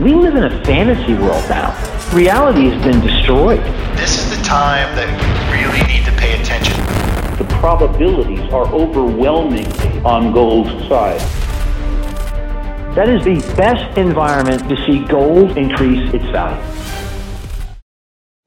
We live in a fantasy world now. Reality has been destroyed. This is the time that you really need to pay attention. The probabilities are overwhelming on gold's side. That is the best environment to see gold increase its value.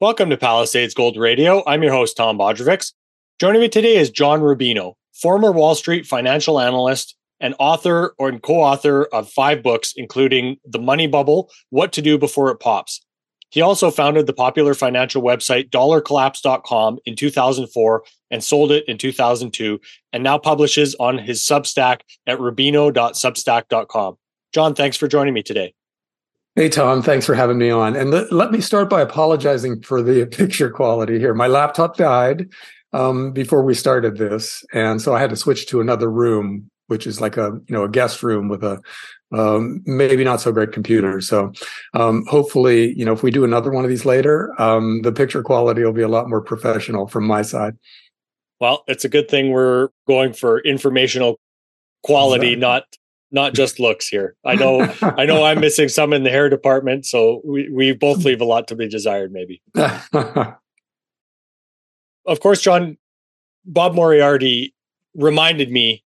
Welcome to Palisades Gold Radio. I'm your host, Tom Bodrovics. Joining me today is John Rubino, former Wall Street financial analyst and author or co-author of five books, including The Money Bubble, What to Do Before It Pops. He also founded the popular financial website dollarcollapse.com in 2004 and sold it in 2002, and now publishes on his Substack at rubino.substack.com. John, thanks for joining me today. Hey, Tom, thanks for having me on. And let, let me start by apologizing for the picture quality here. My laptop died um, before we started this. And so I had to switch to another room, which is like a, you know, a guest room with a um, maybe not so great computer. So um, hopefully, you know, if we do another one of these later, um, the picture quality will be a lot more professional from my side. Well, it's a good thing we're going for informational quality, exactly. not not just looks here. I know I know I'm missing some in the hair department, so we, we both leave a lot to be desired, maybe. of course, John, Bob Moriarty reminded me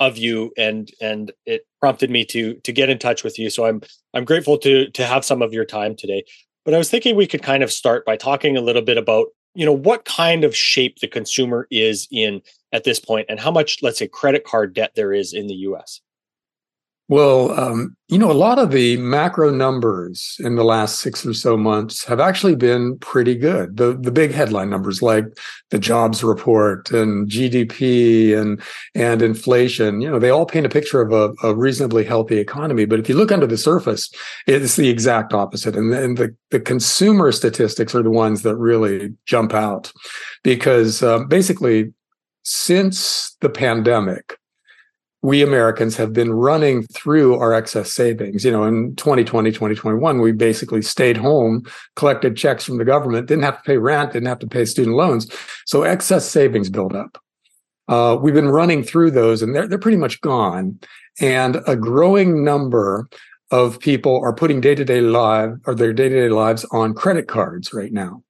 of you and and it prompted me to to get in touch with you. So I'm I'm grateful to to have some of your time today. But I was thinking we could kind of start by talking a little bit about, you know, what kind of shape the consumer is in at this point and how much, let's say, credit card debt there is in the US. Well, um, you know, a lot of the macro numbers in the last six or so months have actually been pretty good. The the big headline numbers like the jobs report and GDP and and inflation, you know, they all paint a picture of a, a reasonably healthy economy. But if you look under the surface, it's the exact opposite. And, and the, the consumer statistics are the ones that really jump out because uh, basically since the pandemic, we Americans have been running through our excess savings. You know, in 2020, 2021, we basically stayed home, collected checks from the government, didn't have to pay rent, didn't have to pay student loans. So excess savings build up. Uh, we've been running through those and they're, they're pretty much gone. And a growing number of people are putting day to day life or their day to day lives on credit cards right now.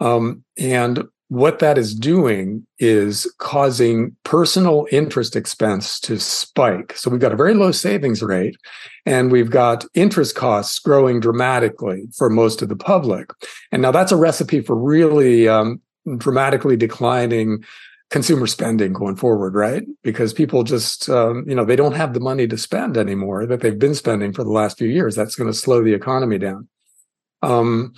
Um, and what that is doing is causing personal interest expense to spike. So we've got a very low savings rate and we've got interest costs growing dramatically for most of the public. And now that's a recipe for really um, dramatically declining consumer spending going forward, right? Because people just, um, you know, they don't have the money to spend anymore that they've been spending for the last few years. That's going to slow the economy down. Um,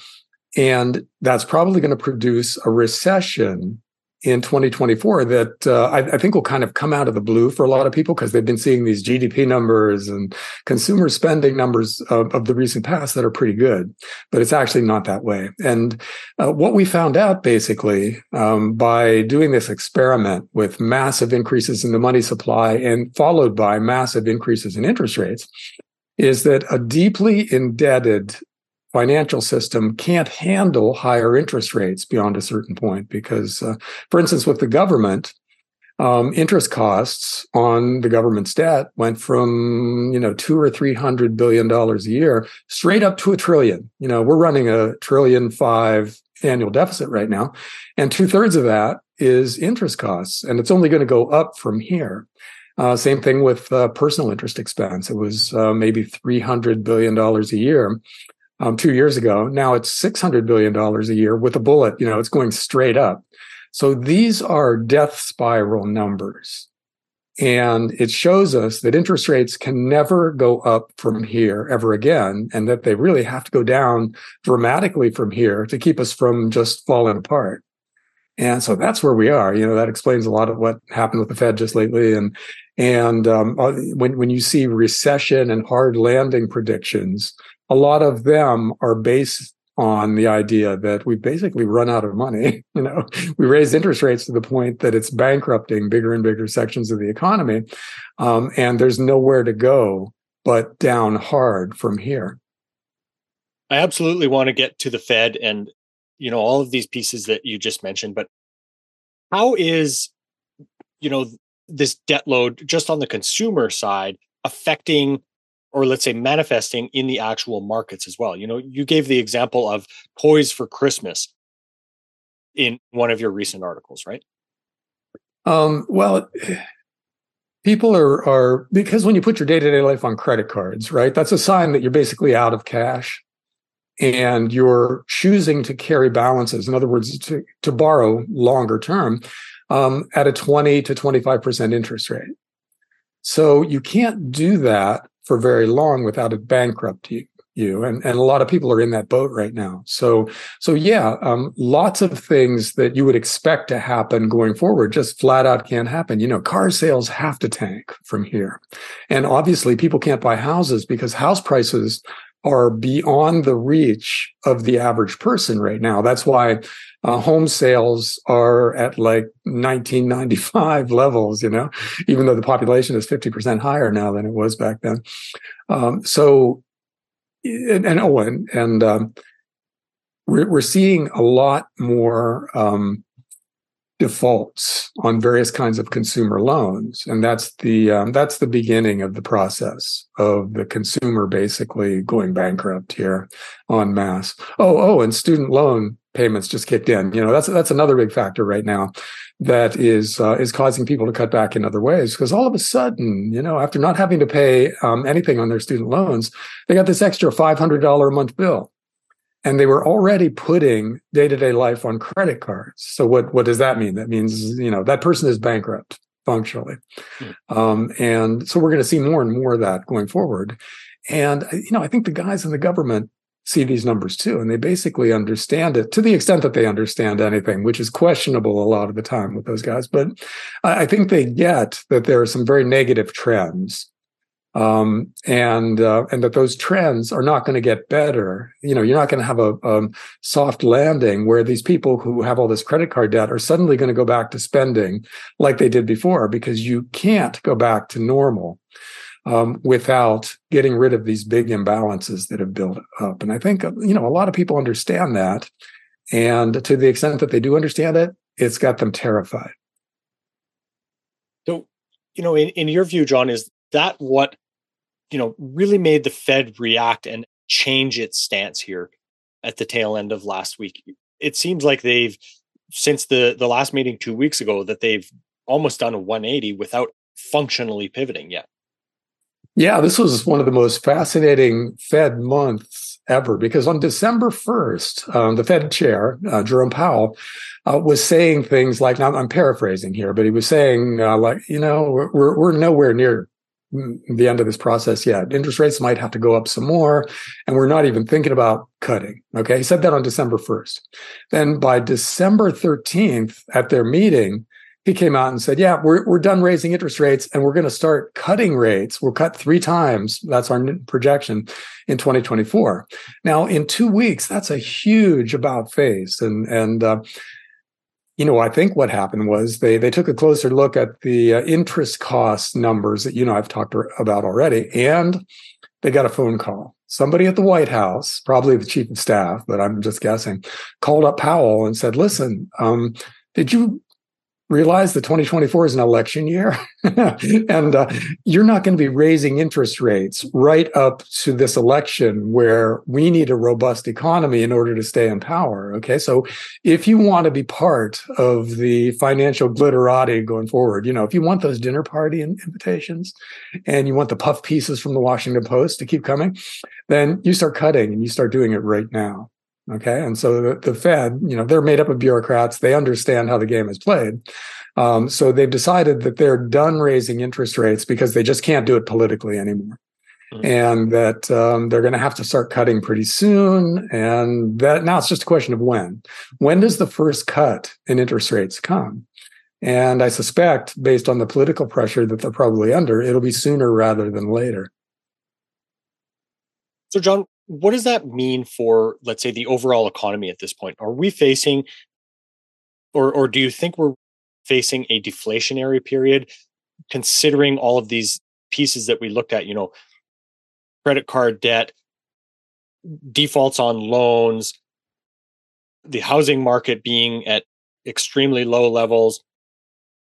and that's probably going to produce a recession in 2024 that uh, I, I, think will kind of come out of the blue for a lot of people because they've been seeing these GDP numbers and consumer spending numbers of, of, the recent past that are pretty good, but it's actually not that way. And uh, what we found out basically um, by doing this experiment with massive increases in the money supply and followed by massive increases in interest rates is that a deeply indebted financial system can't handle higher interest rates beyond a certain point because, uh, for instance, with the government, um, interest costs on the government's debt went from you know two or three hundred billion dollars a year straight up to a trillion. You know, we're running a trillion five annual deficit right now, and two thirds of that is interest costs, and it's only going to go up from here. Uh, same thing with uh, personal interest expense. It was uh, maybe three hundred billion dollars a year um, two years ago. Now it's $600 billion a year with a bullet, you know, it's going straight up. So these are death spiral numbers. And it shows us that interest rates can never go up from here ever again, and that they really have to go down dramatically from here to keep us from just falling apart. And so that's where we are. You know, that explains a lot of what happened with the Fed just lately. And and um, uh, when when you see recession and hard landing predictions, a lot of them are based on the idea that we basically run out of money. You know, we raise interest rates to the point that it's bankrupting bigger and bigger sections of the economy, um, and there's nowhere to go but down hard from here. I absolutely want to get to the Fed and you know all of these pieces that you just mentioned, but how is you know this debt load just on the consumer side affecting or let's say manifesting in the actual markets as well. You know, you gave the example of toys for Christmas in one of your recent articles, right? Um, well, people are are because when you put your day-to-day life on credit cards, right? That's a sign that you're basically out of cash and you're choosing to carry balances. In other words, to, to borrow longer term um, at a 20 to 25% interest rate. So you can't do that for very long without it bankrupt you. You and, and a lot of people are in that boat right now. So so yeah, um, lots of things that you would expect to happen going forward just flat out can't happen. You know, car sales have to tank from here, and obviously people can't buy houses because house prices are beyond the reach of the average person right now. That's why uh, home sales are at like 1995 levels, you know, even though the population is 50% higher now than it was back then. Um, so, and, and oh, and, and um, we're, we're seeing a lot more um, defaults on various kinds of consumer loans and that's the um, that's the beginning of the process of the consumer basically going bankrupt here en masse oh oh and student loan payments just kicked in. You know that's that's another big factor right now that is uh, is causing people to cut back in other ways. Because all of a sudden you know after not having to pay um, anything on their student loans they got this extra $500 a month bill. And they were already putting day-to-day life on credit cards. So what what does that mean? That means you know that person is bankrupt functionally. Mm. um, and so we're going to see more and more of that going forward. And you know i think the guys in the government see these numbers too and they basically understand it to the extent that they understand anything which is questionable a lot of the time with those guys but i think they get that there are some very negative trends um, and uh, and that those trends are not going to get better. You know, you're not going to have a um, soft landing where these people who have all this credit card debt are suddenly going to go back to spending like they did before because you can't go back to normal um, without getting rid of these big imbalances that have built up. And I think you know a lot of people understand that, and to the extent that they do understand it, it's got them terrified. So, you know, in, in your view, John, is that what you know, really made the Fed react and change its stance here at the tail end of last week. It seems like they've since the the last meeting 2 weeks ago that they've almost done a 180 without functionally pivoting yet. Yeah, this was one of the most fascinating Fed months ever because on December 1st, um, the Fed chair, uh, Jerome Powell, uh, was saying things like, now I'm paraphrasing here, but he was saying, uh, like, you know, we're, we're nowhere near the end of this process yet. Interest rates might have to go up some more, and we're not even thinking about cutting. Okay. He said that on December 1st. Then by December 13th at their meeting, he came out and said, Yeah, we're, we're done raising interest rates and we're going to start cutting rates. We'll cut three times. That's our projection in 2024. Now, in two weeks, that's a huge about face. And, and, uh, you know, I think what happened was they they took a closer look at the uh, interest cost numbers that you know I've talked about already, and they got a phone call. Somebody at the White House, probably the chief of staff, but I'm just guessing, called up Powell and said, "Listen, um, did you realize that 2024 is an election year and uh, you're not going to be raising interest rates right up to this election where we need a robust economy in order to stay in power okay? So if you want to be part of the financial glitterati going forward you know if you want those dinner party invitations and you want the puff pieces from the washington post to keep coming then you start cutting and you start doing it right now Okay. And so the, the Fed, you know, they're made up of bureaucrats. They understand how the game is played. Um, so they've decided that they're done raising interest rates because they just can't do it politically anymore. Mm-hmm. And that um, they're going to have to start cutting pretty soon. And that now it's just a question of when. When does the first cut in interest rates come? And I suspect, based on the political pressure that they're probably under, it'll be sooner rather than later. So, John, what does that mean for let's say the overall economy at this point? Are we facing or or do you think we're facing a deflationary period? Considering all of these pieces that we looked at you know credit card debt defaults on loans the housing market being at extremely low levels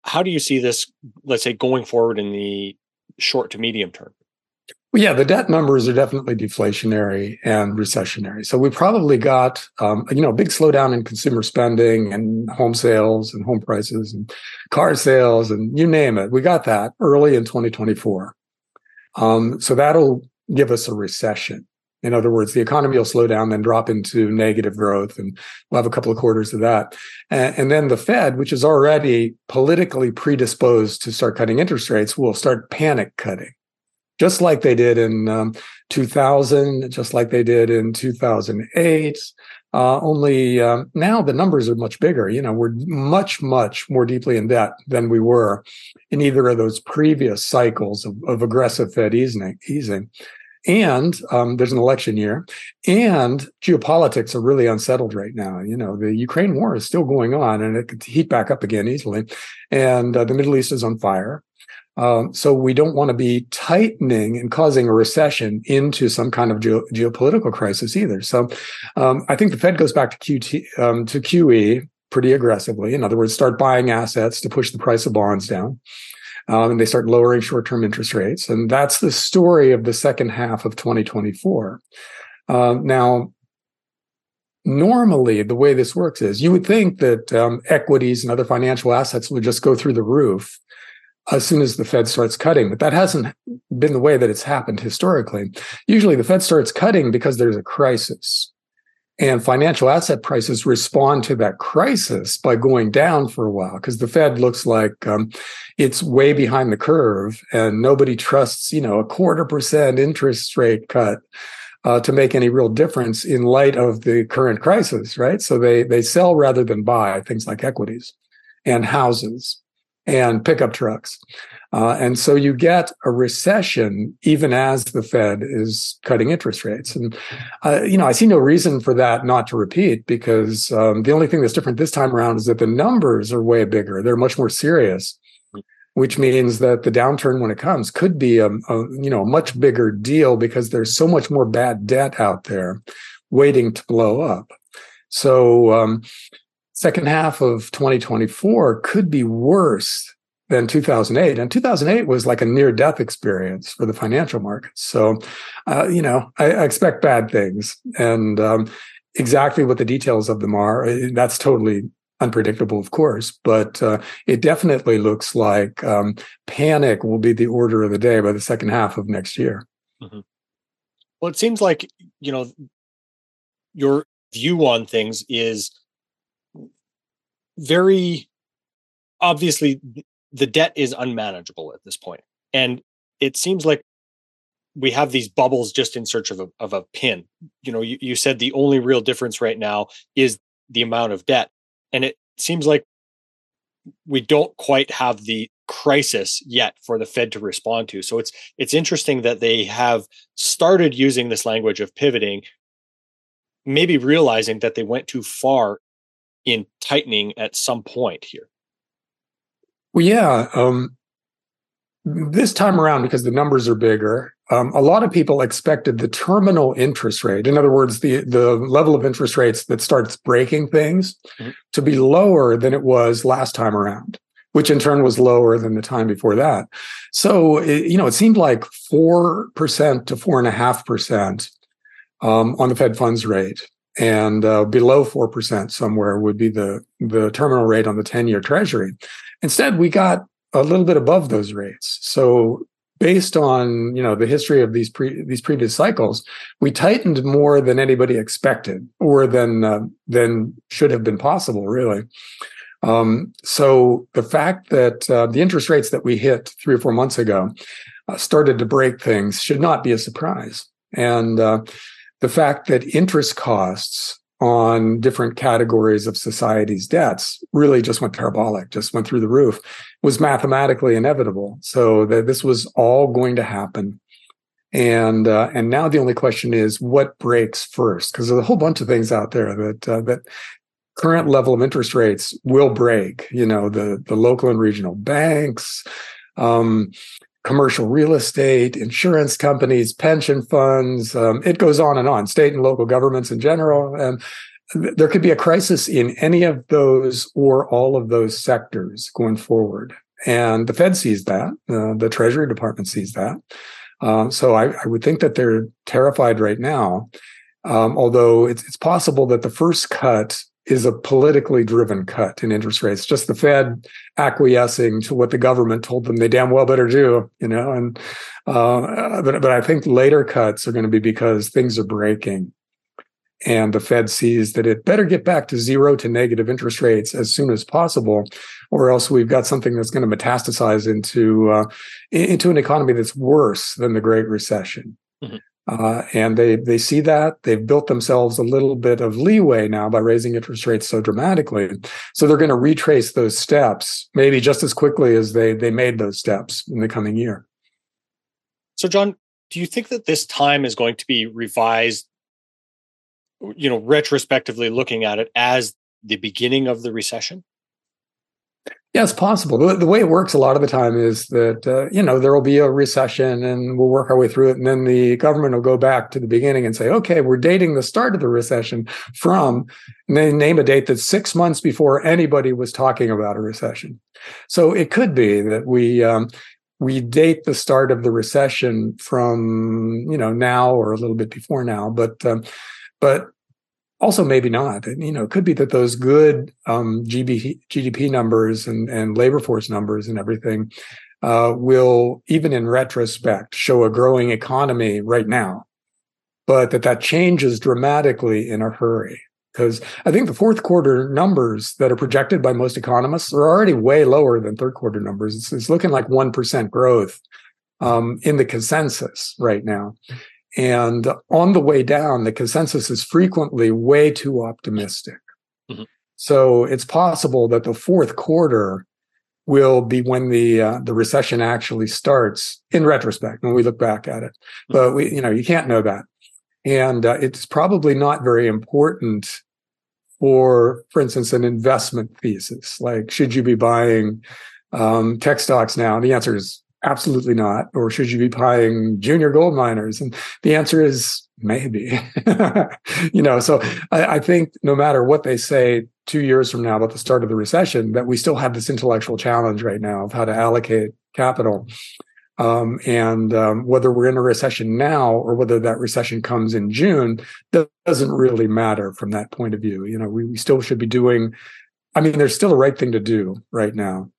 how do you see this let's say going forward in the short to medium term Yeah, the debt numbers are definitely deflationary and recessionary. So we probably got, um, you know, a big slowdown in consumer spending and home sales and home prices and car sales and you name it. We got that early in 2024. Um, so that'll give us a recession. In other words, the economy will slow down, then drop into negative growth, and we'll have a couple of quarters of that. And, and, then the Fed, which is already politically predisposed to start cutting interest rates, will start panic cutting just like they did in um, 2000, just like they did in 2008. Uh, only um, now the numbers are much bigger. You know, we're much, much more deeply in debt than we were in either of those previous cycles of, of aggressive Fed easing. easing. And um, there's an election year, and geopolitics are really unsettled right now. You know, the Ukraine war is still going on, and it could heat back up again easily. And uh, the Middle East is on fire. Um, so we don't want to be tightening and causing a recession into some kind of geo- geopolitical crisis either. So um, I think the Fed goes back to QT um, to QE pretty aggressively. In other words, start buying assets to push the price of bonds down. Um, and they start lowering short-term interest rates, and that's the story of the second half of 2024. Uh, now, normally the way this works is you would think that um, equities and other financial assets would just go through the roof as soon as the Fed starts cutting. But that hasn't been the way that it's happened historically. Usually the Fed starts cutting because there's a crisis. And financial asset prices respond to that crisis by going down for a while because the Fed looks like um, it's way behind the curve and nobody trusts, you know, a quarter percent interest rate cut uh, to make any real difference in light of the current crisis, right? So they they sell rather than buy things like equities and houses and pickup trucks. Uh, and so you get a recession even as the Fed is cutting interest rates. And, uh, you know, I see no reason for that not to repeat because um, the only thing that's different this time around is that the numbers are way bigger. They're much more serious, which means that the downturn when it comes could be a, a you know, a much bigger deal because there's so much more bad debt out there waiting to blow up. So, um, second half of 2024 could be worse than 2008 and 2008 was like a near death experience for the financial markets. So uh, you know I, I, expect bad things. And um, exactly what the details of them are uh, that's totally unpredictable of course. But uh, it definitely looks like um, panic will be the order of the day by the second half of next year. Mm-hmm. well it seems like you know your view on things is very obviously the debt is unmanageable at this point and it seems like we have these bubbles just in search of a, of a pin. You know you, you said the only real difference right now is the amount of debt and it seems like we don't quite have the crisis yet for the fed to respond to. So it's it's interesting that they have started using this language of pivoting maybe realizing that they went too far in tightening at some point here? Well, yeah. Um, this time around, because the numbers are bigger, um, a lot of people expected the terminal interest rate, in other words, the the level of interest rates that starts breaking things, mm-hmm. to be lower than it was last time around, which in turn was lower than the time before that. So, it, you know, it seemed like four percent to four and a half percent um, on the Fed funds rate and uh, below 4% somewhere would be the, the terminal rate on the 10 year treasury. Instead, we got a little bit above those rates. So based on, you know, the history of these pre, these previous cycles, we tightened more than anybody expected or than, uh, than should have been possible, really. Um, so the fact that uh, the interest rates that we hit three or four months ago uh, started to break things should not be a surprise. And uh, the fact that interest costs on different categories of society's debts really just went parabolic, just went through the roof, was mathematically inevitable. So that this was all going to happen. And uh, and now the only question is what breaks first, because there's a whole bunch of things out there that uh, that current level of interest rates will break. You know, the the local and regional banks, um, commercial real estate, insurance companies, pension funds. Um, it goes on and on, state and local governments in general. And there could be a crisis in any of those or all of those sectors going forward. And the Fed sees that, uh, the Treasury Department sees that. Um, so I, I, would think that they're terrified right now. Um, although it's, it's possible that the first cut is a politically driven cut in interest rates, just the Fed acquiescing to what the government told them they damn well better do, you know. And uh, but but I think later cuts are going to be because things are breaking, and the Fed sees that it better get back to zero to negative interest rates as soon as possible, or else we've got something that's going to metastasize into uh, into an economy that's worse than the Great Recession. Mm-hmm. Uh, and they they see that they've built themselves a little bit of leeway now by raising interest rates so dramatically. So they're going to retrace those steps maybe just as quickly as they they made those steps in the coming year. So, John, do you think that this time is going to be revised? You know, retrospectively looking at it as the beginning of the recession. Yeah, it's possible. The, the, way it works a lot of the time is that, uh, you know, there will be a recession and we'll work our way through it. And then the government will go back to the beginning and say, okay, we're dating the start of the recession from, and they name a date that's six months before anybody was talking about a recession. So it could be that we, um, we date the start of the recession from, you know, now or a little bit before now, but, um, but also maybe not. You know, it could be that those good um, GDP, GDP numbers and, and labor force numbers and everything uh, will, even in retrospect, show a growing economy right now, but that that changes dramatically in a hurry. Because I think the fourth quarter numbers that are projected by most economists are already way lower than third quarter numbers. It's, it's looking like 1% growth um, in the consensus right now. And on the way down, the consensus is frequently way too optimistic. Mm-hmm. So it's possible that the fourth quarter will be when the uh, the recession actually starts. In retrospect, when we look back at it, mm-hmm. but we you know you can't know that, and uh, it's probably not very important for, for instance, an investment thesis. Like, should you be buying um, tech stocks now? And the answer is Absolutely not. Or should you be buying junior gold miners? And the answer is maybe. you know, so I, I, think no matter what they say two years from now about the start of the recession, that we still have this intellectual challenge right now of how to allocate capital. Um, and um, whether we're in a recession now or whether that recession comes in June doesn't really matter from that point of view. You know, we, we still should be doing. I mean, there's still a right thing to do right now,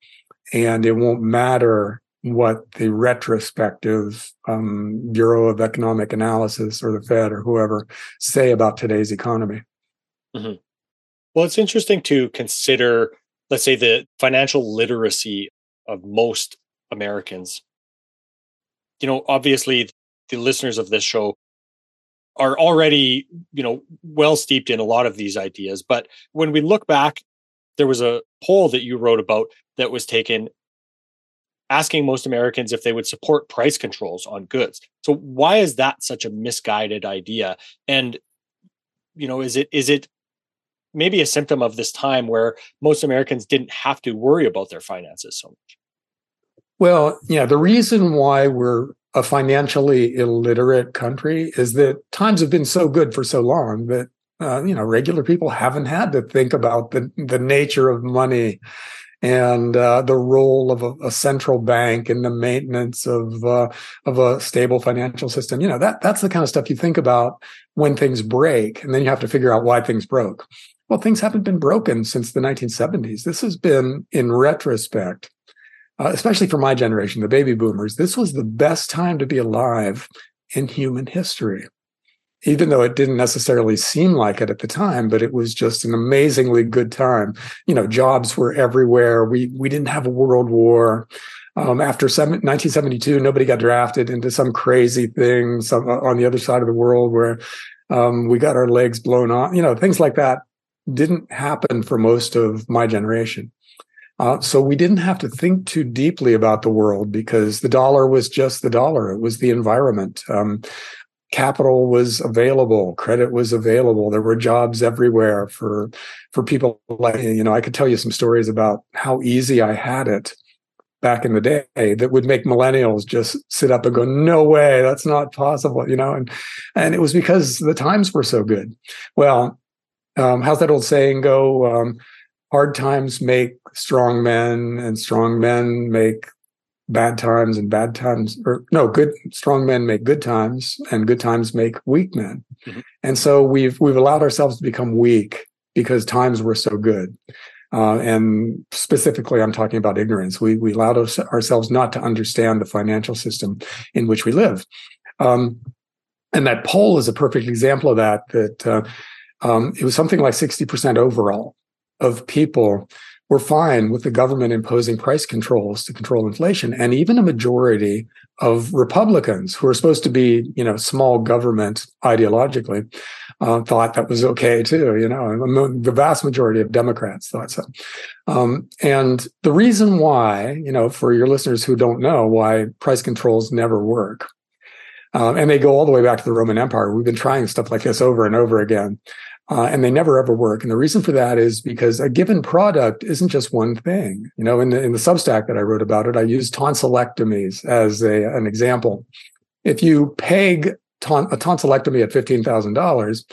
and it won't matter what the retrospective um, Bureau of Economic Analysis or the Fed or whoever say about today's economy. Mm-hmm. Well, it's interesting to consider, let's say, the financial literacy of most Americans. You know, obviously, the listeners of this show are already, you know, well steeped in a lot of these ideas. But when we look back, there was a poll that you wrote about that was taken asking most Americans if they would support price controls on goods. So why is that such a misguided idea? And you know, is it is it maybe a symptom of this time where most Americans didn't have to worry about their finances so much? Well, yeah, the reason why we're a financially illiterate country is that times have been so good for so long that uh, you know regular people haven't had to think about the the nature of money and uh, the role of a, a, central bank in the maintenance of uh, of a stable financial system. You know that that's the kind of stuff you think about when things break, and then you have to figure out why things broke. Well, things haven't been broken since the 1970s. This has been, in retrospect, uh, especially for my generation, the baby boomers. This was the best time to be alive in human history even though it didn't necessarily seem like it at the time, but it was just an amazingly good time. You know, jobs were everywhere. We we didn't have a world war. Um, after 1972, nobody got drafted into some crazy thing some, uh, on the other side of the world where um, we got our legs blown off. You know, things like that didn't happen for most of my generation. Uh, so we didn't have to think too deeply about the world because the dollar was just the dollar. It was the environment. Um, capital was available credit was available there were jobs everywhere for for people like you know i could tell you some stories about how easy i had it back in the day that would make millennials just sit up and go no way that's not possible you know and and it was because the times were so good. Well um, how's that old saying go? Um, hard times make strong men and strong men make bad times and bad times, or no, good strong men make good times, and good times make weak men. Mm-hmm. And so we've we've allowed ourselves to become weak because times were so good. Uh, and specifically, I'm talking about ignorance. We we allowed us, ourselves not to understand the financial system in which we live. Um, and that poll is a perfect example of that. That uh, um, it was something like 60% overall of people were fine with the government imposing price controls to control inflation. And even a majority of Republicans who are supposed to be, you know, small government ideologically, uh, thought that was okay too. You know, the vast majority of Democrats thought so. Um, and the reason why, you know, for your listeners who don't know why price controls never work, um, and they go all the way back to the Roman Empire. We've been trying stuff like this over and over again uh, and they never ever work. And the reason for that is because a given product isn't just one thing. You know, in the in the Substack that I wrote about it, I used tonsillectomies as a, an example. If you peg ton, a tonsillectomy at fifteen thousand dollars,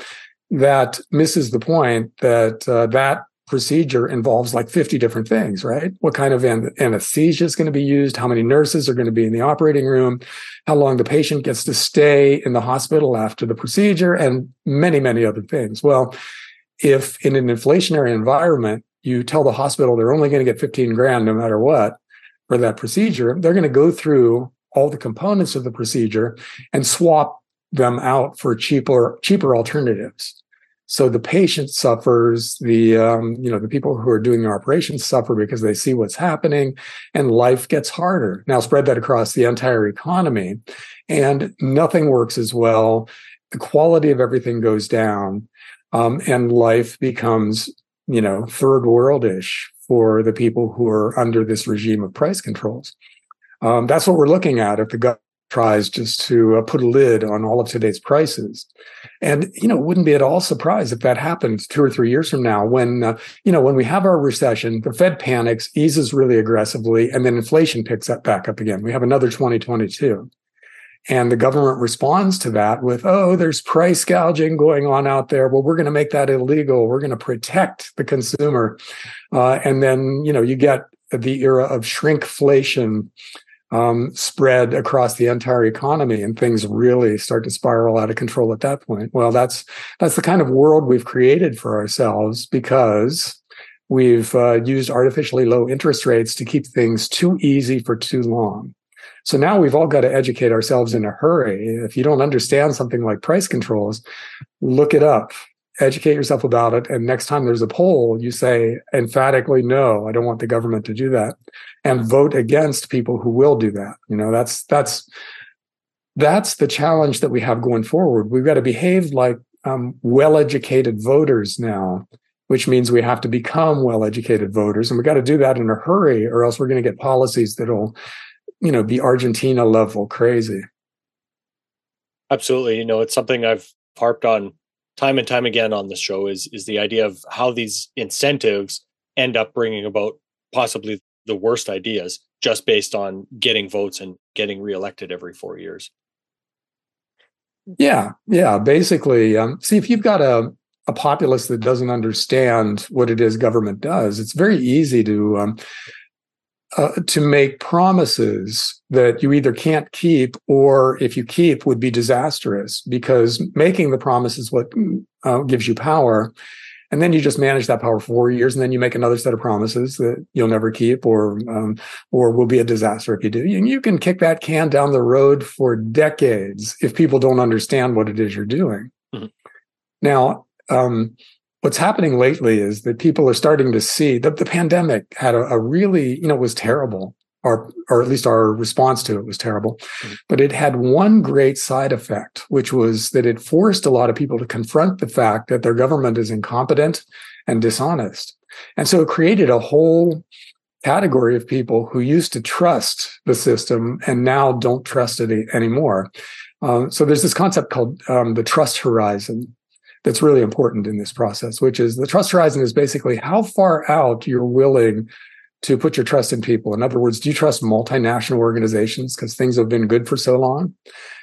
that misses the point that uh, that procedure involves like 50 different things, right? What kind of anesthesia is going to be used? How many nurses are going to be in the operating room? How long the patient gets to stay in the hospital after the procedure and many, many other things. Well, if in an inflationary environment, you tell the hospital they're only going to get 15 grand no matter what for that procedure, they're going to go through all the components of the procedure and swap them out for cheaper, cheaper alternatives. So the patient suffers, the um, you know the people who are doing the operations suffer because they see what's happening, and life gets harder. Now spread that across the entire economy, and nothing works as well. The quality of everything goes down, um, and life becomes you know third worldish for the people who are under this regime of price controls. Um, that's what we're looking at if the tries just to uh, put a lid on all of today's prices. And, you know, wouldn't be at all surprised if that happened two or three years from now when, uh, you know, when we have our recession, the Fed panics, eases really aggressively, and then inflation picks up back up again. We have another 2022. And the government responds to that with, oh, there's price gouging going on out there. Well, we're going to make that illegal. We're going to protect the consumer. Uh, and then, you know, you get the era of shrinkflation um, spread across the entire economy and things really start to spiral out of control at that point. Well, that's that's the kind of world we've created for ourselves because we've uh, used artificially low interest rates to keep things too easy for too long. So now we've all got to educate ourselves in a hurry. If you don't understand something like price controls, look it up educate yourself about it. And next time there's a poll, you say emphatically, no, I don't want the government to do that and vote against people who will do that. You know, that's, that's, that's the challenge that we have going forward. We've got to behave like um, well-educated voters now, which means we have to become well-educated voters, and we've got to do that in a hurry, or else we're going to get policies that'll, you know, be Argentina level crazy. Absolutely, you know, it's something I've harped on time and time again on this show is is the idea of how these incentives end up bringing about possibly the worst ideas just based on getting votes and getting reelected every four years. Yeah, yeah. Basically, um, see if you've got a a populace that doesn't understand what it is government does, it's very easy to um, uh, to make promises that you either can't keep or if you keep would be disastrous because making the promise is what uh, gives you power. And then you just manage that power for four years and then you make another set of promises that you'll never keep or um, or will be a disaster if you do. And you can kick that can down the road for decades if people don't understand what it is you're doing. Mm-hmm. now um, what's happening lately is that people are starting to see that the pandemic had a, a really, you know, was terrible. Or, or at least our response to it was terrible. Mm-hmm. But it had one great side effect, which was that it forced a lot of people to confront the fact that their government is incompetent and dishonest. And so it created a whole category of people who used to trust the system and now don't trust it anymore. Uh, so there's this concept called um, the trust horizon, that's really important in this process, which is the trust horizon is basically how far out you're willing to put your trust in people. In other words, do you trust multinational organizations because things have been good for so long?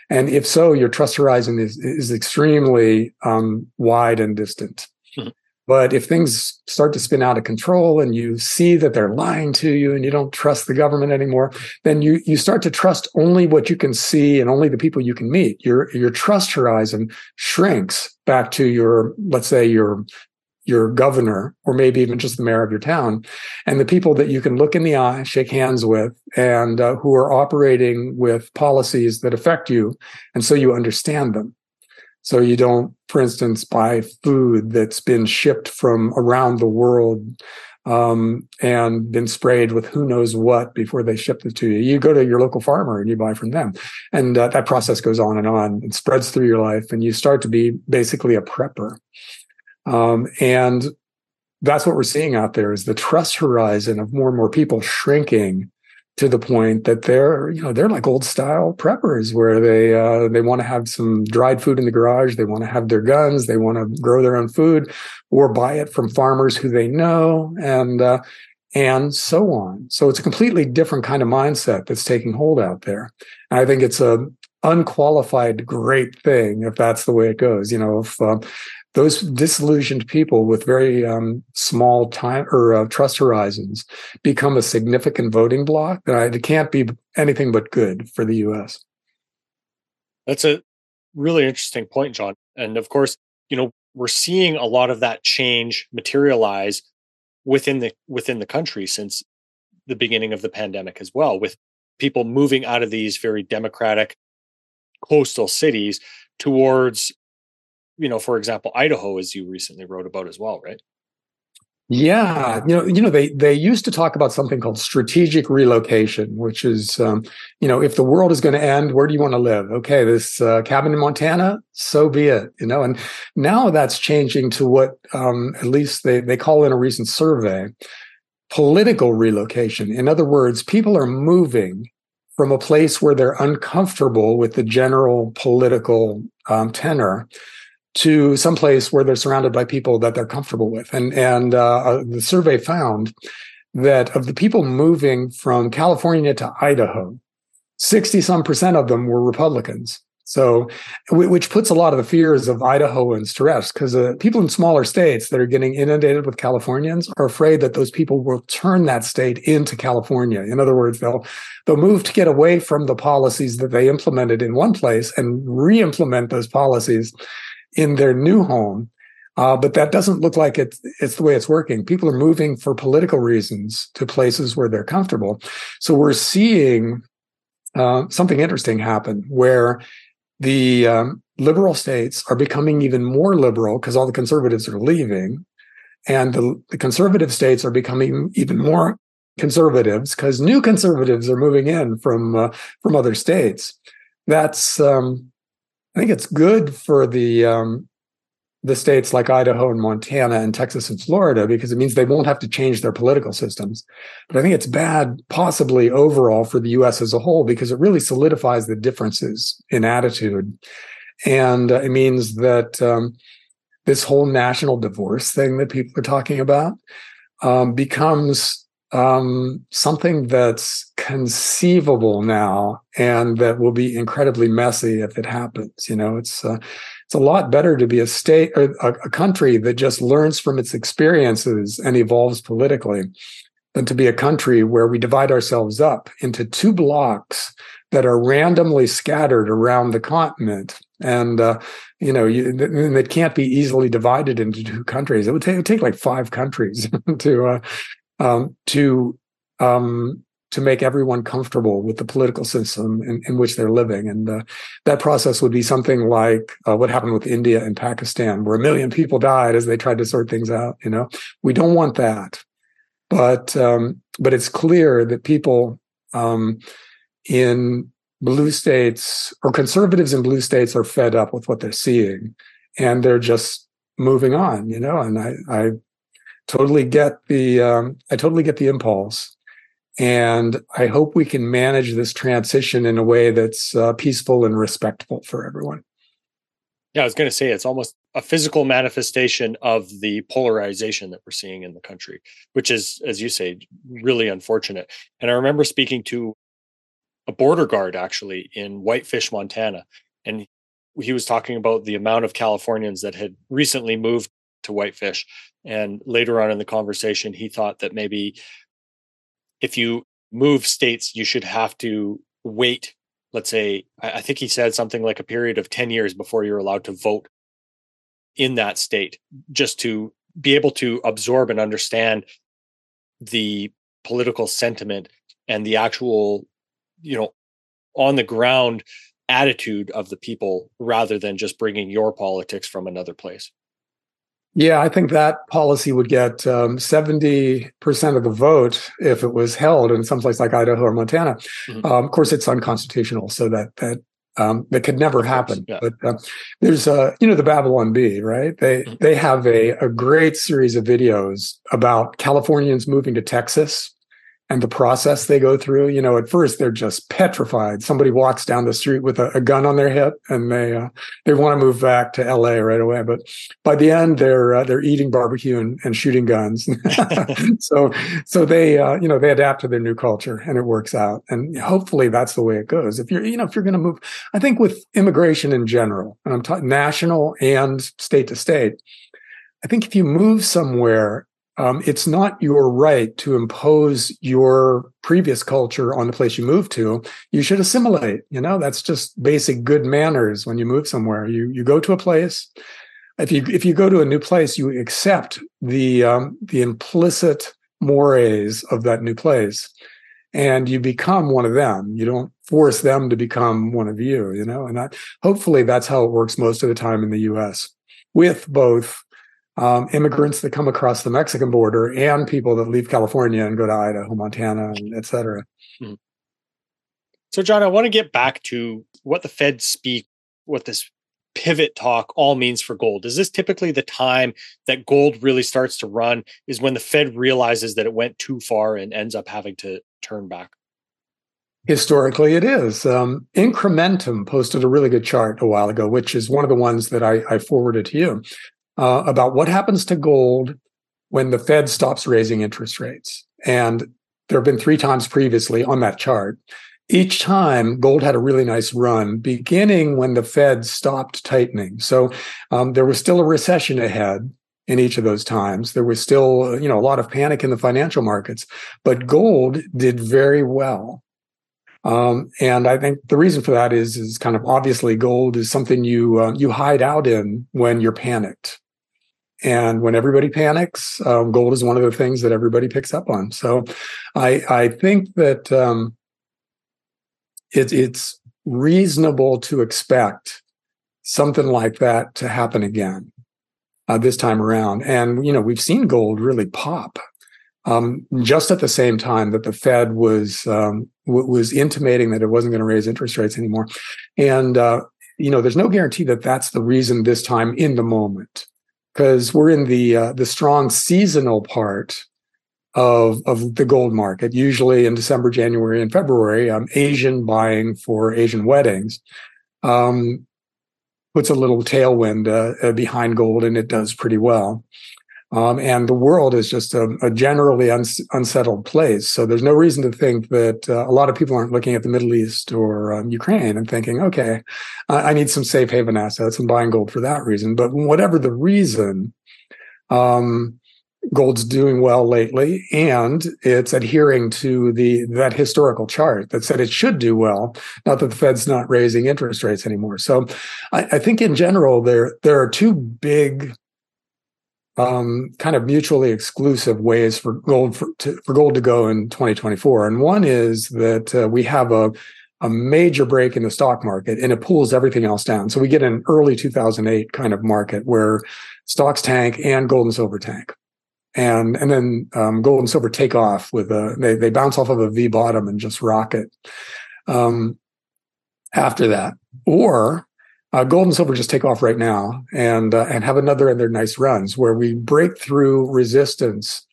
And if so, your trust horizon is, is extremely um, wide and distant. But if things start to spin out of control and you see that they're lying to you and you don't trust the government anymore, then you you start to trust only what you can see and only the people you can meet. Your your trust horizon shrinks back to your let's say your your governor or maybe even just the mayor of your town. And the people that you can look in the eye shake hands with and uh, who are operating with policies that affect you. And so you understand them so you don't, for instance, buy food that's been shipped from around the world um, and been sprayed with who knows what before they ship it to you. You go to your local farmer and you buy from them. And uh, that process goes on and on. It spreads through your life and you start to be basically a prepper. Um, and that's what we're seeing out there is the trust horizon of more and more people shrinking to the point that they're you know they're like old style preppers where they uh, they want to have some dried food in the garage they want to have their guns they want to grow their own food or buy it from farmers who they know and uh, and so on. So it's a completely different kind of mindset that's taking hold out there. And i think it's a unqualified great thing if that's the way it goes. You know if uh, those disillusioned people with very um, small time or uh, trust horizons become a significant voting bloc, then it can't be anything but good for the U.S. That's a really interesting point, John. And of course, you know, we're seeing a lot of that change materialize within the within the country since the beginning of the pandemic as well, with people moving out of these very democratic coastal cities towards you know, for example, Idaho, as you recently wrote about as well, right? Yeah, you know, you know, they they used to talk about something called strategic relocation, which is, um, you know, if the world is going to end, where do you want to live? Okay, this uh, cabin in Montana, so be it. You know, and now that's changing to what, um, at least they they call in a recent survey, political relocation. In other words, people are moving from a place where they're uncomfortable with the general political um, tenor to some place where they're surrounded by people that they're comfortable with. And and uh, uh the survey found that of the people moving from California to Idaho, sixty some percent of them were Republicans. So, which puts a lot of the fears of Idahoans to rest because uh, people in smaller states that are getting inundated with Californians are afraid that those people will turn that state into California. In other words, they'll they'll move to get away from the policies that they implemented in one place and re-implement those policies in their new home. Uh, but that doesn't look like it's it's the way it's working. People are moving for political reasons to places where they're comfortable. So we're seeing uh, something interesting happen where the um, liberal states are becoming even more liberal because all the conservatives are leaving, and the, the conservative states are becoming even more conservatives because new conservatives are moving in from uh, from other states. That's um, I think it's good for the um, the states like Idaho and Montana and Texas and Florida because it means they won't have to change their political systems. But I think it's bad, possibly overall, for the U.S. as a whole because it really solidifies the differences in attitude, and uh, it means that um, this whole national divorce thing that people are talking about um, becomes um, something that's conceivable now and that will be incredibly messy if it happens. You know, it's uh, it's a lot better to be a state or a, a country that just learns from its experiences and evolves politically than to be a country where we divide ourselves up into two blocks that are randomly scattered around the continent and uh, you know you, it can't be easily divided into two countries it would take, it would take like five countries to uh, um, to um, to make everyone comfortable with the political system in, in which they're living. And uh, that process would be something like uh, what happened with India and Pakistan, where a million people died as they tried to sort things out. You know, we don't want that, but um, but it's clear that people um, in blue states or conservatives in blue states are fed up with what they're seeing, and they're just moving on. You know, and I I totally get the um, I totally get the impulse, and I hope we can manage this transition in a way that's uh, peaceful and respectful for everyone. Yeah, I was going to say it's almost a physical manifestation of the polarization that we're seeing in the country, which is, as you say, really unfortunate. And I remember speaking to a border guard actually in Whitefish, Montana, and he was talking about the amount of Californians that had recently moved to whitefish. And later on in the conversation, he thought that maybe if you move states, you should have to wait. Let's say, I think he said something like a period of 10 years before you're allowed to vote in that state, just to be able to absorb and understand the political sentiment and the actual, you know, on the ground attitude of the people rather than just bringing your politics from another place. Yeah, I think that policy would get um, 70% of the vote if it was held in some place like Idaho or Montana. Mm-hmm. Um, of course, it's unconstitutional, so that that um, that could never happen. Yeah. But uh, there's a, you know the Babylon Bee, right? They mm-hmm. they have a a great series of videos about Californians moving to Texas and the process they go through. You know, at first they're just petrified. Somebody walks down the street with a, a gun on their hip, and they uh, they want to move back to L.A. right away. But by the end, they're uh, they're eating barbecue and, and shooting guns. so so they uh, you know they adapt to their new culture, and it works out. And hopefully that's the way it goes. If you're you know if you're going to move, I think with immigration in general, and I'm talking national and state to state. I think if you move somewhere um, it's not your right to impose your previous culture on the place you move to. You should assimilate. You know, that's just basic good manners when you move somewhere. You you go to a place. If you if you go to a new place, you accept the um, the implicit mores of that new place, and you become one of them. You don't force them to become one of you. You know, and that hopefully that's how it works most of the time in the U.S. with both um, immigrants that come across the Mexican border and people that leave California and go to Idaho, Montana, and et cetera. Mm-hmm. So, John, I want to get back to what the Fed speak, what this pivot talk all means for gold. Is this typically the time that gold really starts to run? Is when the Fed realizes that it went too far and ends up having to turn back? Historically, it is. Um, Incrementum posted a really good chart a while ago, which is one of the ones that I, I forwarded to you uh, about what happens to gold when the Fed stops raising interest rates. And there have been three times previously on that chart. Each time, gold had a really nice run, beginning when the Fed stopped tightening. So um, there was still a recession ahead in each of those times. There was still, you know, a lot of panic in the financial markets, but gold did very well. Um, and I think the reason for that is, is kind of obviously gold is something you uh, you hide out in when you're panicked. And when everybody panics, um, gold is one of the things that everybody picks up on. So I, I think that um, it, it's reasonable to expect something like that to happen again uh, this time around. And, you know, we've seen gold really pop um, just at the same time that the Fed was um, w- was intimating that it wasn't going to raise interest rates anymore. And, uh, you know, there's no guarantee that that's the reason this time in the moment because we're in the uh, the strong seasonal part of of the gold market. Usually in December, January, and February, um, Asian buying for Asian weddings um, puts a little tailwind uh, uh behind gold, and it does pretty well. Um, and the world is just a, a generally uns- unsettled place. So there's no reason to think that uh, a lot of people aren't looking at the Middle East or um, Ukraine and thinking, okay, I-, I need some safe haven assets and buying gold for that reason. But whatever the reason, um, gold's doing well lately and it's adhering to the that historical chart that said it should do well not that the fed's not raising interest rates anymore so i, I think in general there there are two big um, kind of mutually exclusive ways for gold for, to, for gold to go in 2024. And one is that uh, we have a a major break in the stock market and it pulls everything else down. So we get an early 2008 kind of market where stocks tank and gold and silver tank. And, and then, um, gold and silver take off with a, they, they bounce off of a V bottom and just rocket, um, after that. Or uh, gold and silver just take off right now and uh, and have another in their nice runs where we break through resistance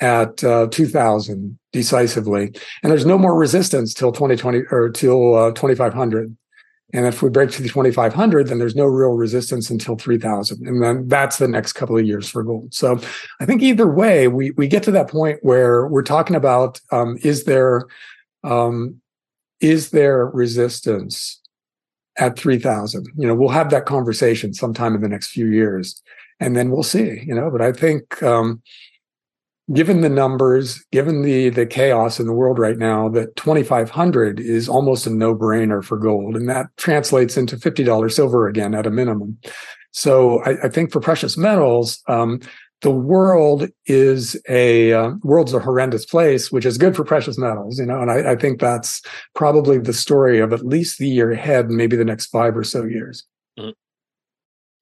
at uh, 2000 decisively. And there's no more resistance till 2020 or till uh, 2500 and if we break to the 2500 then there's no real resistance until 3000 and then that's the next couple of years for gold. So i think either way we we get to that point where we're talking about um, is there um, is there resistance at 3000 you know we'll have that conversation sometime in the next few years and then we'll see. You know, but I think um, given the numbers, given the the chaos in the world right now, that 2500 is almost a no-brainer for gold. And that translates into $50 silver again at a minimum. So I, I think for precious metals, um, the world is a uh, world's a horrendous place, which is good for precious metals, you know. And I, I think that's probably the story of at least the year ahead, maybe the next five or so years. Mm-hmm.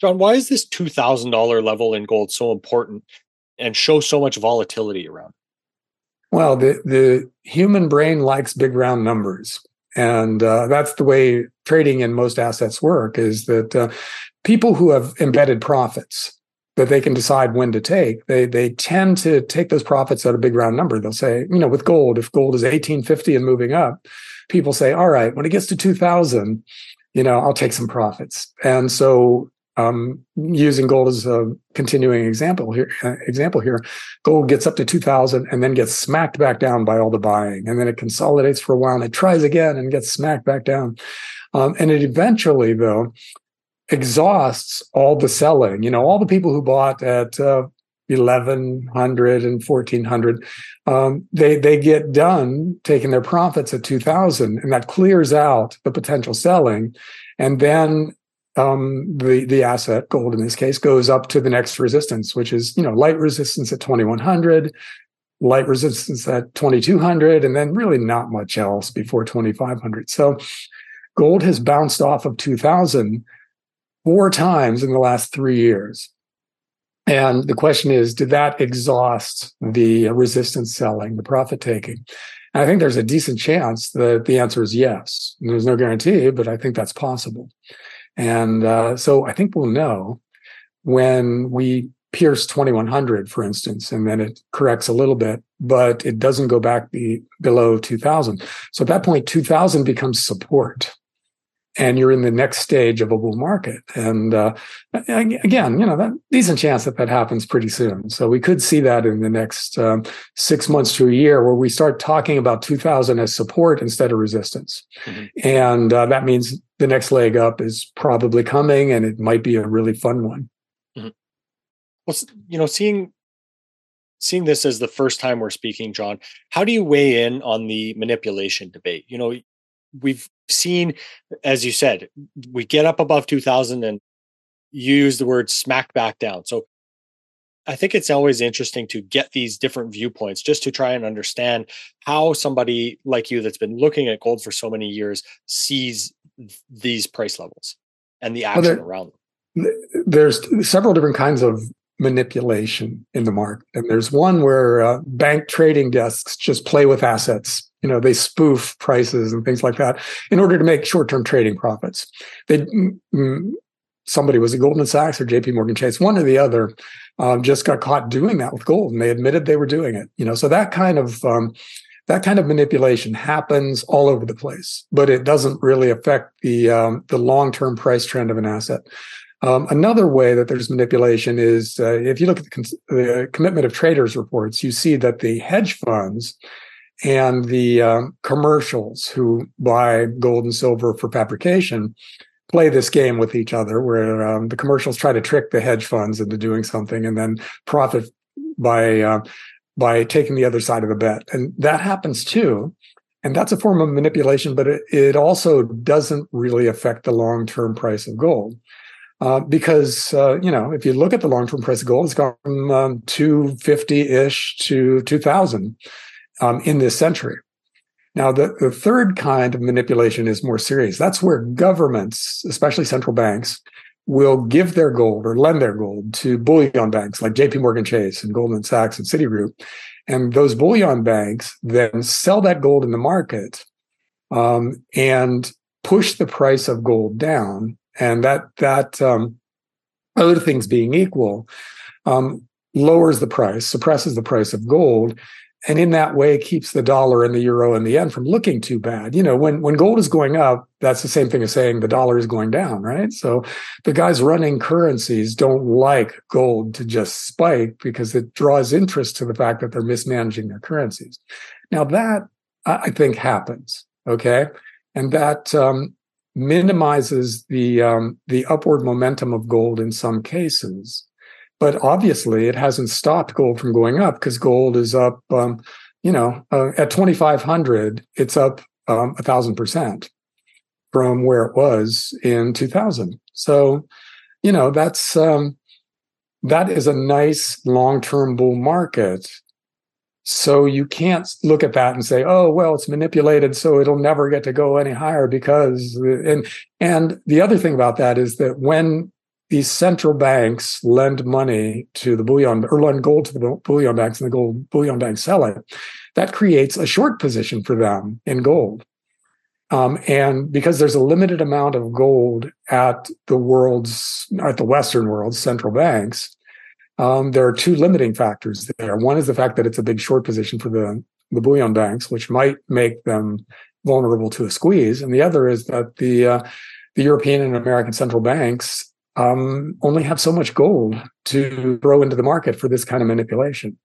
John, why is this two thousand dollar level in gold so important and show so much volatility around? Well, the the human brain likes big round numbers, and uh, that's the way trading in most assets work. Is that uh, people who have embedded profits that they can decide when to take, they they tend to take those profits at a big round number. They'll say, you know, with gold, if gold is eighteen fifty and moving up, people say, all right, when it gets to two thousand, you know, I'll take some profits. And so um, using gold as a continuing example here, uh, example here, gold gets up to 2000 and then gets smacked back down by all the buying. And then it consolidates for a while and it tries again and gets smacked back down. Um, and it eventually, though, exhausts all the selling. You know, all the people who bought at uh, 1100 and 1400 um, they they get done taking their profits at 2000 and that clears out the potential selling and then um, the the asset gold in this case goes up to the next resistance, which is you know light resistance at 2100, light resistance at 2200, and then really not much else before 2500. So gold has bounced off of 2000 four times in the last three years. And the question is, did that exhaust the resistance selling, the profit taking? And I think there's a decent chance that the answer is yes. And there's no guarantee, but I think that's possible. And uh, so I think we'll know when we pierce 2100, for instance, and then it corrects a little bit, but it doesn't go back be, below 2000. So at that point, 2000 becomes support. And you're in the next stage of a bull market. And uh, again, you know, that decent chance that that happens pretty soon. So we could see that in the next um, six months to a year where we start talking about 2000 as support instead of resistance. Mm-hmm. And uh, that means the next leg up is probably coming and it might be a really fun one. Mm-hmm. Well, you know, seeing seeing this as the first time we're speaking, John, how do you weigh in on the manipulation debate? You know, we've seen, as you said, we get up above 2000 and use the word smack back down. So I think it's always interesting to get these different viewpoints just to try and understand how somebody like you that's been looking at gold for so many years sees these price levels and the action well, there, around them. There's several different kinds of manipulation in the market. And there's one where uh, bank trading desks just play with assets. You know, they spoof prices and things like that in order to make short-term trading profits. They mm, mm somebody was it Goldman Sachs or JP Morgan Chase, one or the other, um, just got caught doing that with gold, and they admitted they were doing it. You know, so that kind of um, that kind of manipulation happens all over the place, but it doesn't really affect the um, the long term price trend of an asset. Um, another way that there's manipulation is uh, if you look at the, con- the, commitment of traders reports, you see that the hedge funds and the um, commercials who buy gold and silver for fabrication play this game with each other where um, the commercials try to trick the hedge funds into doing something and then profit by uh, by taking the other side of the bet. And that happens too. And that's a form of manipulation but it, it also doesn't really affect the long-term price of gold uh, because uh, you know if you look at the long-term price of gold it's gone from um, 250-ish to 2000 um, in this century now, the, the third kind of manipulation is more serious. That's where governments, especially central banks, will give their gold or lend their gold to bullion banks like JP Morgan Chase and Goldman Sachs and Citigroup. And those bullion banks then sell that gold in the market um, and push the price of gold down. And that, that um, other things being equal, um, lowers the price, suppresses the price of gold, and in that way keeps the dollar and the euro and the yen from looking too bad. You know, when when gold is going up, that's the same thing as saying the dollar is going down, right? So the guys running currencies don't like gold to just spike because it draws interest to the fact that they're mismanaging their currencies. Now that I think happens, okay, and that um, minimizes the um, the upward momentum of gold in some cases but obviously it hasn't stopped gold from going up because gold is up, um, you know, uh, at 2,500, it's up um, a thousand percent from where it was in 2000. So, you know, that's, um, that is a nice long-term bull market. So you can't look at that and say, "Oh, well, it's manipulated, so it'll never get to go any higher." Because and and the other thing about that is that when these central banks lend money to the bullion or lend gold to the bullion banks, and the gold bullion banks sell it, that creates a short position for them in gold. Um, and because there's a limited amount of gold at the world's, at the Western world's central banks, um, there are two limiting factors there. One is the fact that it's a big short position for the, the bullion banks, which might make them vulnerable to a squeeze. And the other is that the, uh, the European and American central banks um, only have so much gold to throw into the market for this kind of manipulation.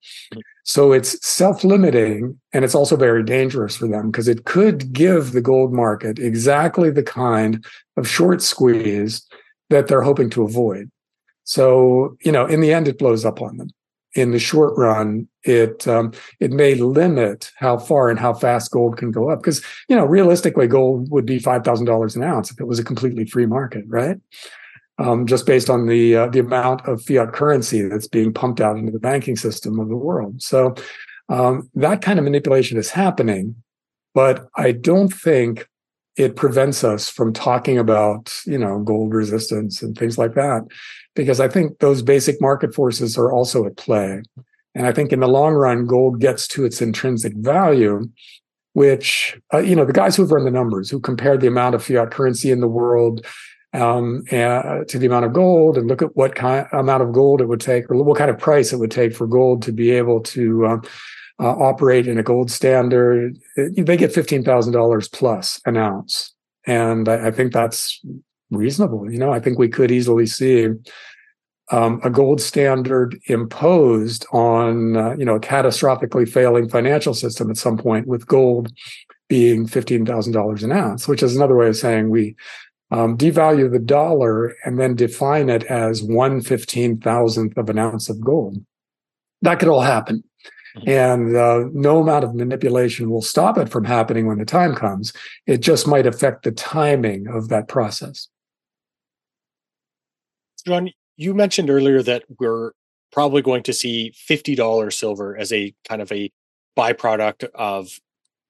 So it's self limiting and it's also very dangerous for them because it could give the gold market exactly the kind of short squeeze that they're hoping to avoid. So, you know, in the end, it blows up on them. In the short run, it um, it may limit how far and how fast gold can go up because you know realistically, gold would be five thousand dollars an ounce if it was a completely free market, right? Um, just based on the uh, the amount of fiat currency that's being pumped out into the banking system of the world. So um, that kind of manipulation is happening, but I don't think it prevents us from talking about you know gold resistance and things like that, because I think those basic market forces are also at play. And I think in the long run, gold gets to its intrinsic value which uh, you know the guys who've run the numbers who compared the amount of fiat currency in the world um, and, to the amount of gold and look at what kind amount of gold it would take or what kind of price it would take for gold to be able to um, uh, operate in a gold standard. They get fifteen thousand dollars plus an ounce, and I, I, think that's reasonable. You know, I think we could easily see. Um, a gold standard imposed on uh, you know a catastrophically failing financial system at some point with gold being $15,000 an ounce, which is another way of saying we um, devalue the dollar and then define it as one fifteen thousandth of an ounce of gold. That could all happen. And uh, no amount of manipulation will stop it from happening when the time comes. It just might affect the timing of that process. John, you mentioned earlier that we're probably going to see $50 silver as a kind of a byproduct of,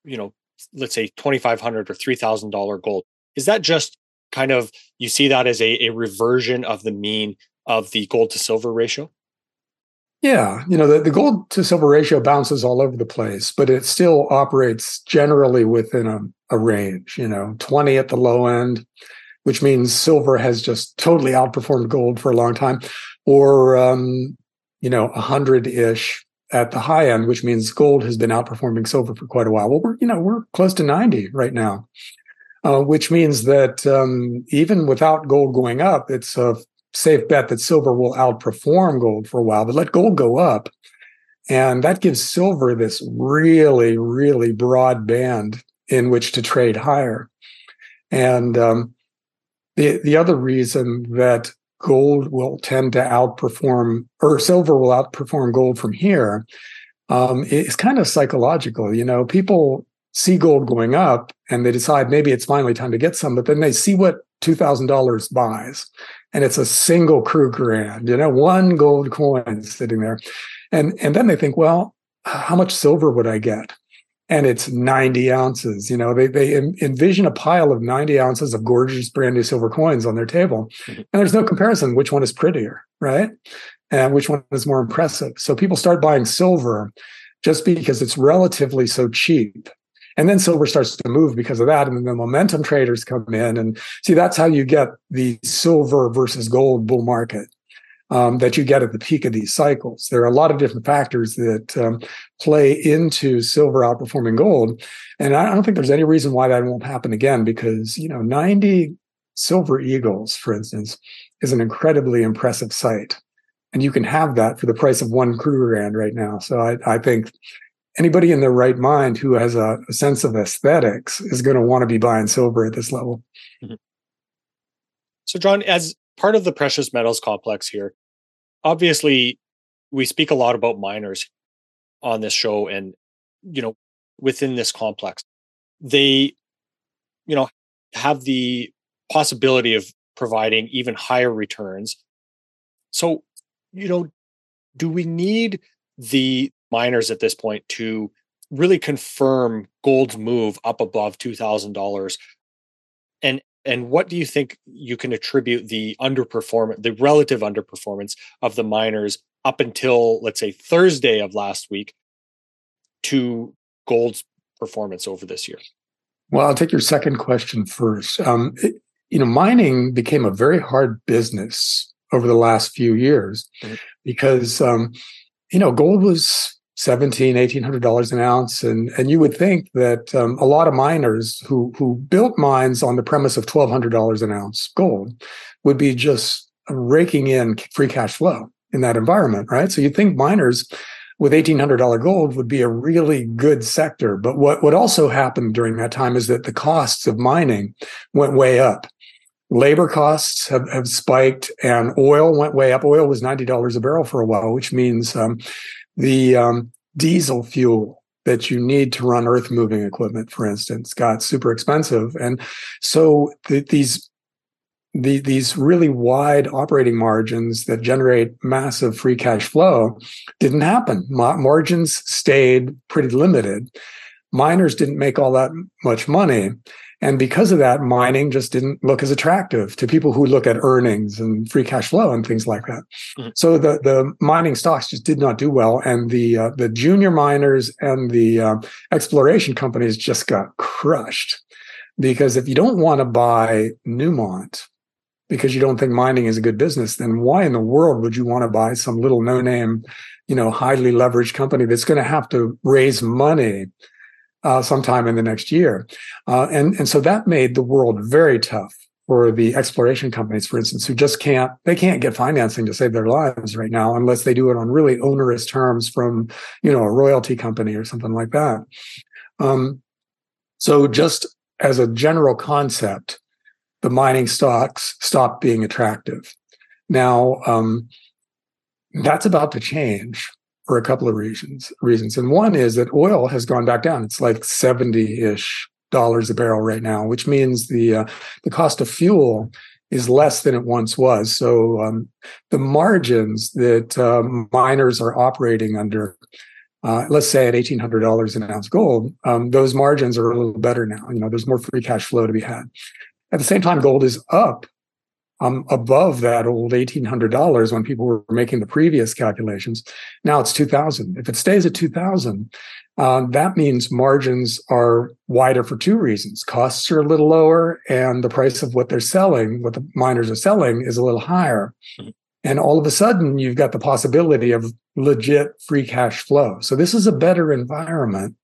you know, let's say $2,500 or $3,000 gold. Is that just kind of you see that as a, a reversion of the mean of the gold to silver ratio? Yeah, you know, the, the gold to silver ratio bounces all over the place, but it still operates generally within a, a range, you know, 20 at the low end, which means silver has just totally outperformed gold for a long time, or, um, you know, 100 ish at the high end, which means gold has been outperforming silver for quite a while. Well, we're, you know, we're close to 90 right now uh, which means that um, even without gold going up, it's a safe bet that silver will outperform gold for a while. But let gold go up, and that gives silver this really, really broad band in which to trade higher. And um, the the other reason that gold will tend to outperform or silver will outperform gold from here um, is kind of psychological. You know, people see gold going up and they decide maybe it's finally time to get some, but then they see what $2,000 buys. And it's a single Krugerrand, you know, one gold coin sitting there. And, and then they think, well, how much silver would I get? And it's 90 ounces. You know, they, they envision a pile of 90 ounces of gorgeous brand new silver coins on their table. And there's no comparison which one is prettier, right? And which one is more impressive. So people start buying silver just because it's relatively so cheap and then silver starts to move because of that. And then the momentum traders come in. And see, that's how you get the silver versus gold bull market um, that you get at the peak of these cycles. There are a lot of different factors that um, play into silver outperforming gold. And I don't think there's any reason why that won't happen again because, you know, 90 silver eagles, for instance, is an incredibly impressive sight. And you can have that for the price of one Krugerrand right now. So I, I think anybody in their right mind who has a, a sense of aesthetics is going to want to be buying silver at this level. Mm-hmm. So, John, as part of the precious metals complex here, obviously we speak a lot about miners on this show and you know within this complex they you know have the possibility of providing even higher returns so you know do we need the miners at this point to really confirm gold's move up above $2000 and and what do you think you can attribute the underperformance the relative underperformance of the miners up until let's say thursday of last week to gold's performance over this year? Well i'll take your second question first. Um, it, you know mining became a very hard business over the last few years mm-hmm. because um, you know gold was 17 1800 dollars an ounce. And and you would think that um, a lot of miners who who built mines on the premise of 1200 dollars an ounce gold would be just raking in free cash flow in that environment right? So you'd think miners with $1800 gold would be a really good sector. But what what also happened during that time is that the costs of mining went way up. Labor costs have, have spiked and oil went way up. Oil was $90 a barrel for a while which means um, the um, diesel fuel that you need to run earth moving equipment, for instance, got super expensive. And so the, these the, these really wide operating margins that generate massive free cash flow didn't happen. Ma- margins stayed pretty limited. Miners didn't make all that much money. And because of that, mining just didn't look as attractive to people who look at earnings and free cash flow and things like that. Mm-hmm. So the, the mining stocks just did not do well. And the, uh, the junior miners and the uh, exploration companies just got crushed. Because if you don't want to buy Newmont because you don't think mining is a good business, then why in the world would you want to buy some little no name, you know, highly leveraged company that's going to have to raise money uh, sometime in the next year. Uh, and, and so that made the world very tough for the exploration companies, for instance, who just can't, they can't get financing to save their lives right now unless they do it on really onerous terms from, you know, a royalty company or something like that. Um, so just as a general concept, the mining stocks stopped being attractive. Now, um, that's about to change for a couple of reasons. Reasons, and one is that oil has gone back down. It's like seventy ish dollars a barrel right now, which means the uh, the cost of fuel is less than it once was. So um, the margins that uh, miners are operating under, uh, let's say at eighteen hundred dollars an ounce gold, um, those margins are a little better now. You know, there's more free cash flow to be had. At the same time, gold is up um, above that old $1,800 when people were making the previous calculations. Now it's 2000. If it stays at 2000, um, that means margins are wider for two reasons. Costs are a little lower and the price of what they're selling, what the miners are selling is a little higher. Mm-hmm. And all of a sudden you've got the possibility of legit free cash flow. So this is a better environment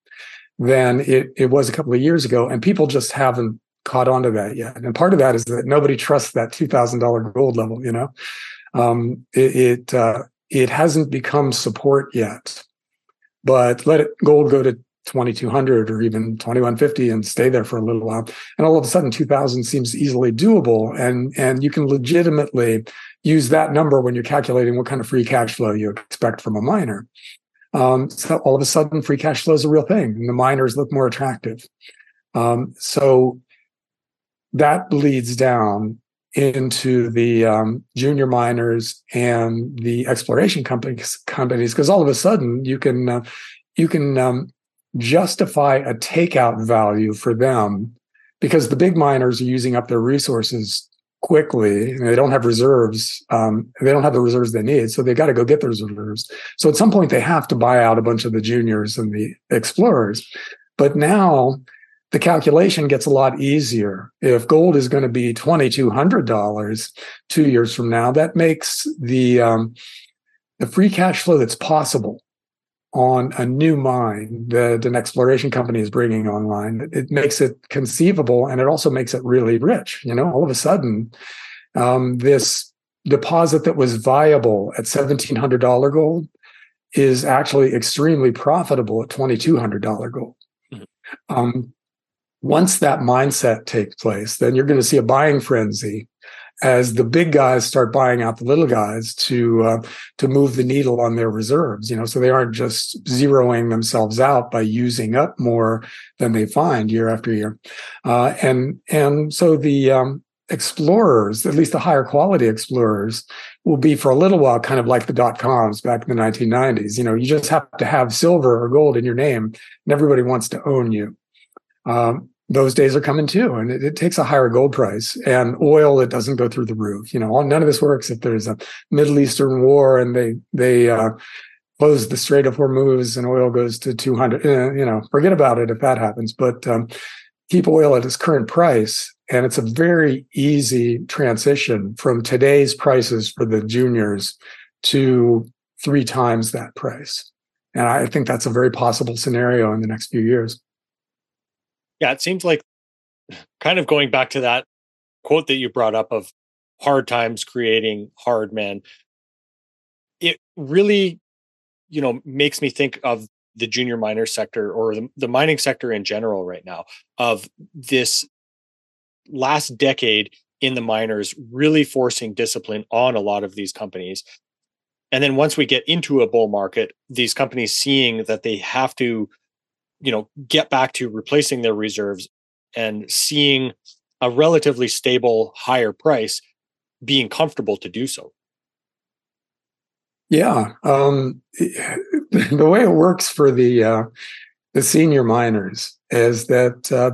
than it, it was a couple of years ago. And people just haven't caught on to that yet. And part of that is that nobody trusts that two thousand dollar gold level. You know, um, it it, uh, it hasn't become support yet. But let it gold go to 2200 or even 2150 and stay there for a little while and all of a sudden 2000 seems easily doable and and you can legitimately use that number when you're calculating what kind of free cash flow you expect from a miner um, so all of a sudden free cash flow is a real thing and the miners look more attractive um, so that bleeds down into the um, junior miners and the exploration companies companies because all of a sudden you can uh, you can um, justify a takeout value for them because the big miners are using up their resources quickly and they don't have reserves um, they don't have the reserves they need so they've got to go get those reserves. So at some point they have to buy out a bunch of the juniors and the explorers. But now the calculation gets a lot easier. If gold is going to be $2,200 two years from now, that makes the, um, the free cash flow that's possible on a new mine that an exploration company is bringing online, it makes it conceivable and it also makes it really rich. You know, all of a sudden, um, this deposit that was viable at $1,700 gold is actually extremely profitable at $2,200 gold. Mm-hmm. Um, once that mindset takes place, then you're going to see a buying frenzy as the big guys start buying out the little guys to uh, to move the needle on their reserves. You know, so they aren't just zeroing themselves out by using up more than they find year after year, uh, and and so the um, explorers, at least the higher quality explorers, will be for a little while kind of like the dot coms back in the 1990s. You know, you just have to have silver or gold in your name, and everybody wants to own you. Um, those days are coming too, and it, it, takes a higher gold price and oil. that doesn't go through the roof. You know, none of this works if there's a Middle Eastern war and they they uh, close the Strait of Hormuz and oil goes to 200. Eh, you know, forget about it if that happens. But um, keep oil at its current price, and it's a very easy transition from today's prices for the juniors to three times that price. And I think that's a very possible scenario in the next few years. Yeah, it seems like kind of going back to that quote that you brought up of hard times creating hard men. It really, you know, makes me think of the junior miner sector or the, the mining sector in general right now of this last decade in the miners really forcing discipline on a lot of these companies and then once we get into a bull market these companies seeing that they have to you know get back to replacing their reserves and seeing a relatively stable higher price being comfortable to do so. Yeah um, the way it works for the uh, the senior miners is that uh,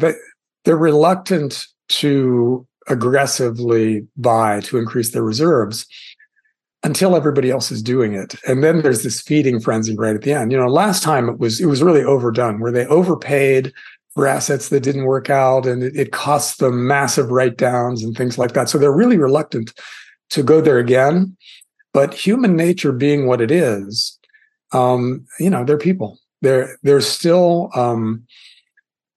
they're reluctant to aggressively buy to increase their reserves until everybody else is doing it. And then there's this feeding frenzy right at the end. You know last time it was it was really overdone where they overpaid for assets that didn't work out and it, it cost them massive write downs and things like that. So they're really reluctant to go there again. But human nature being what it is um you know they're people. They're they're still um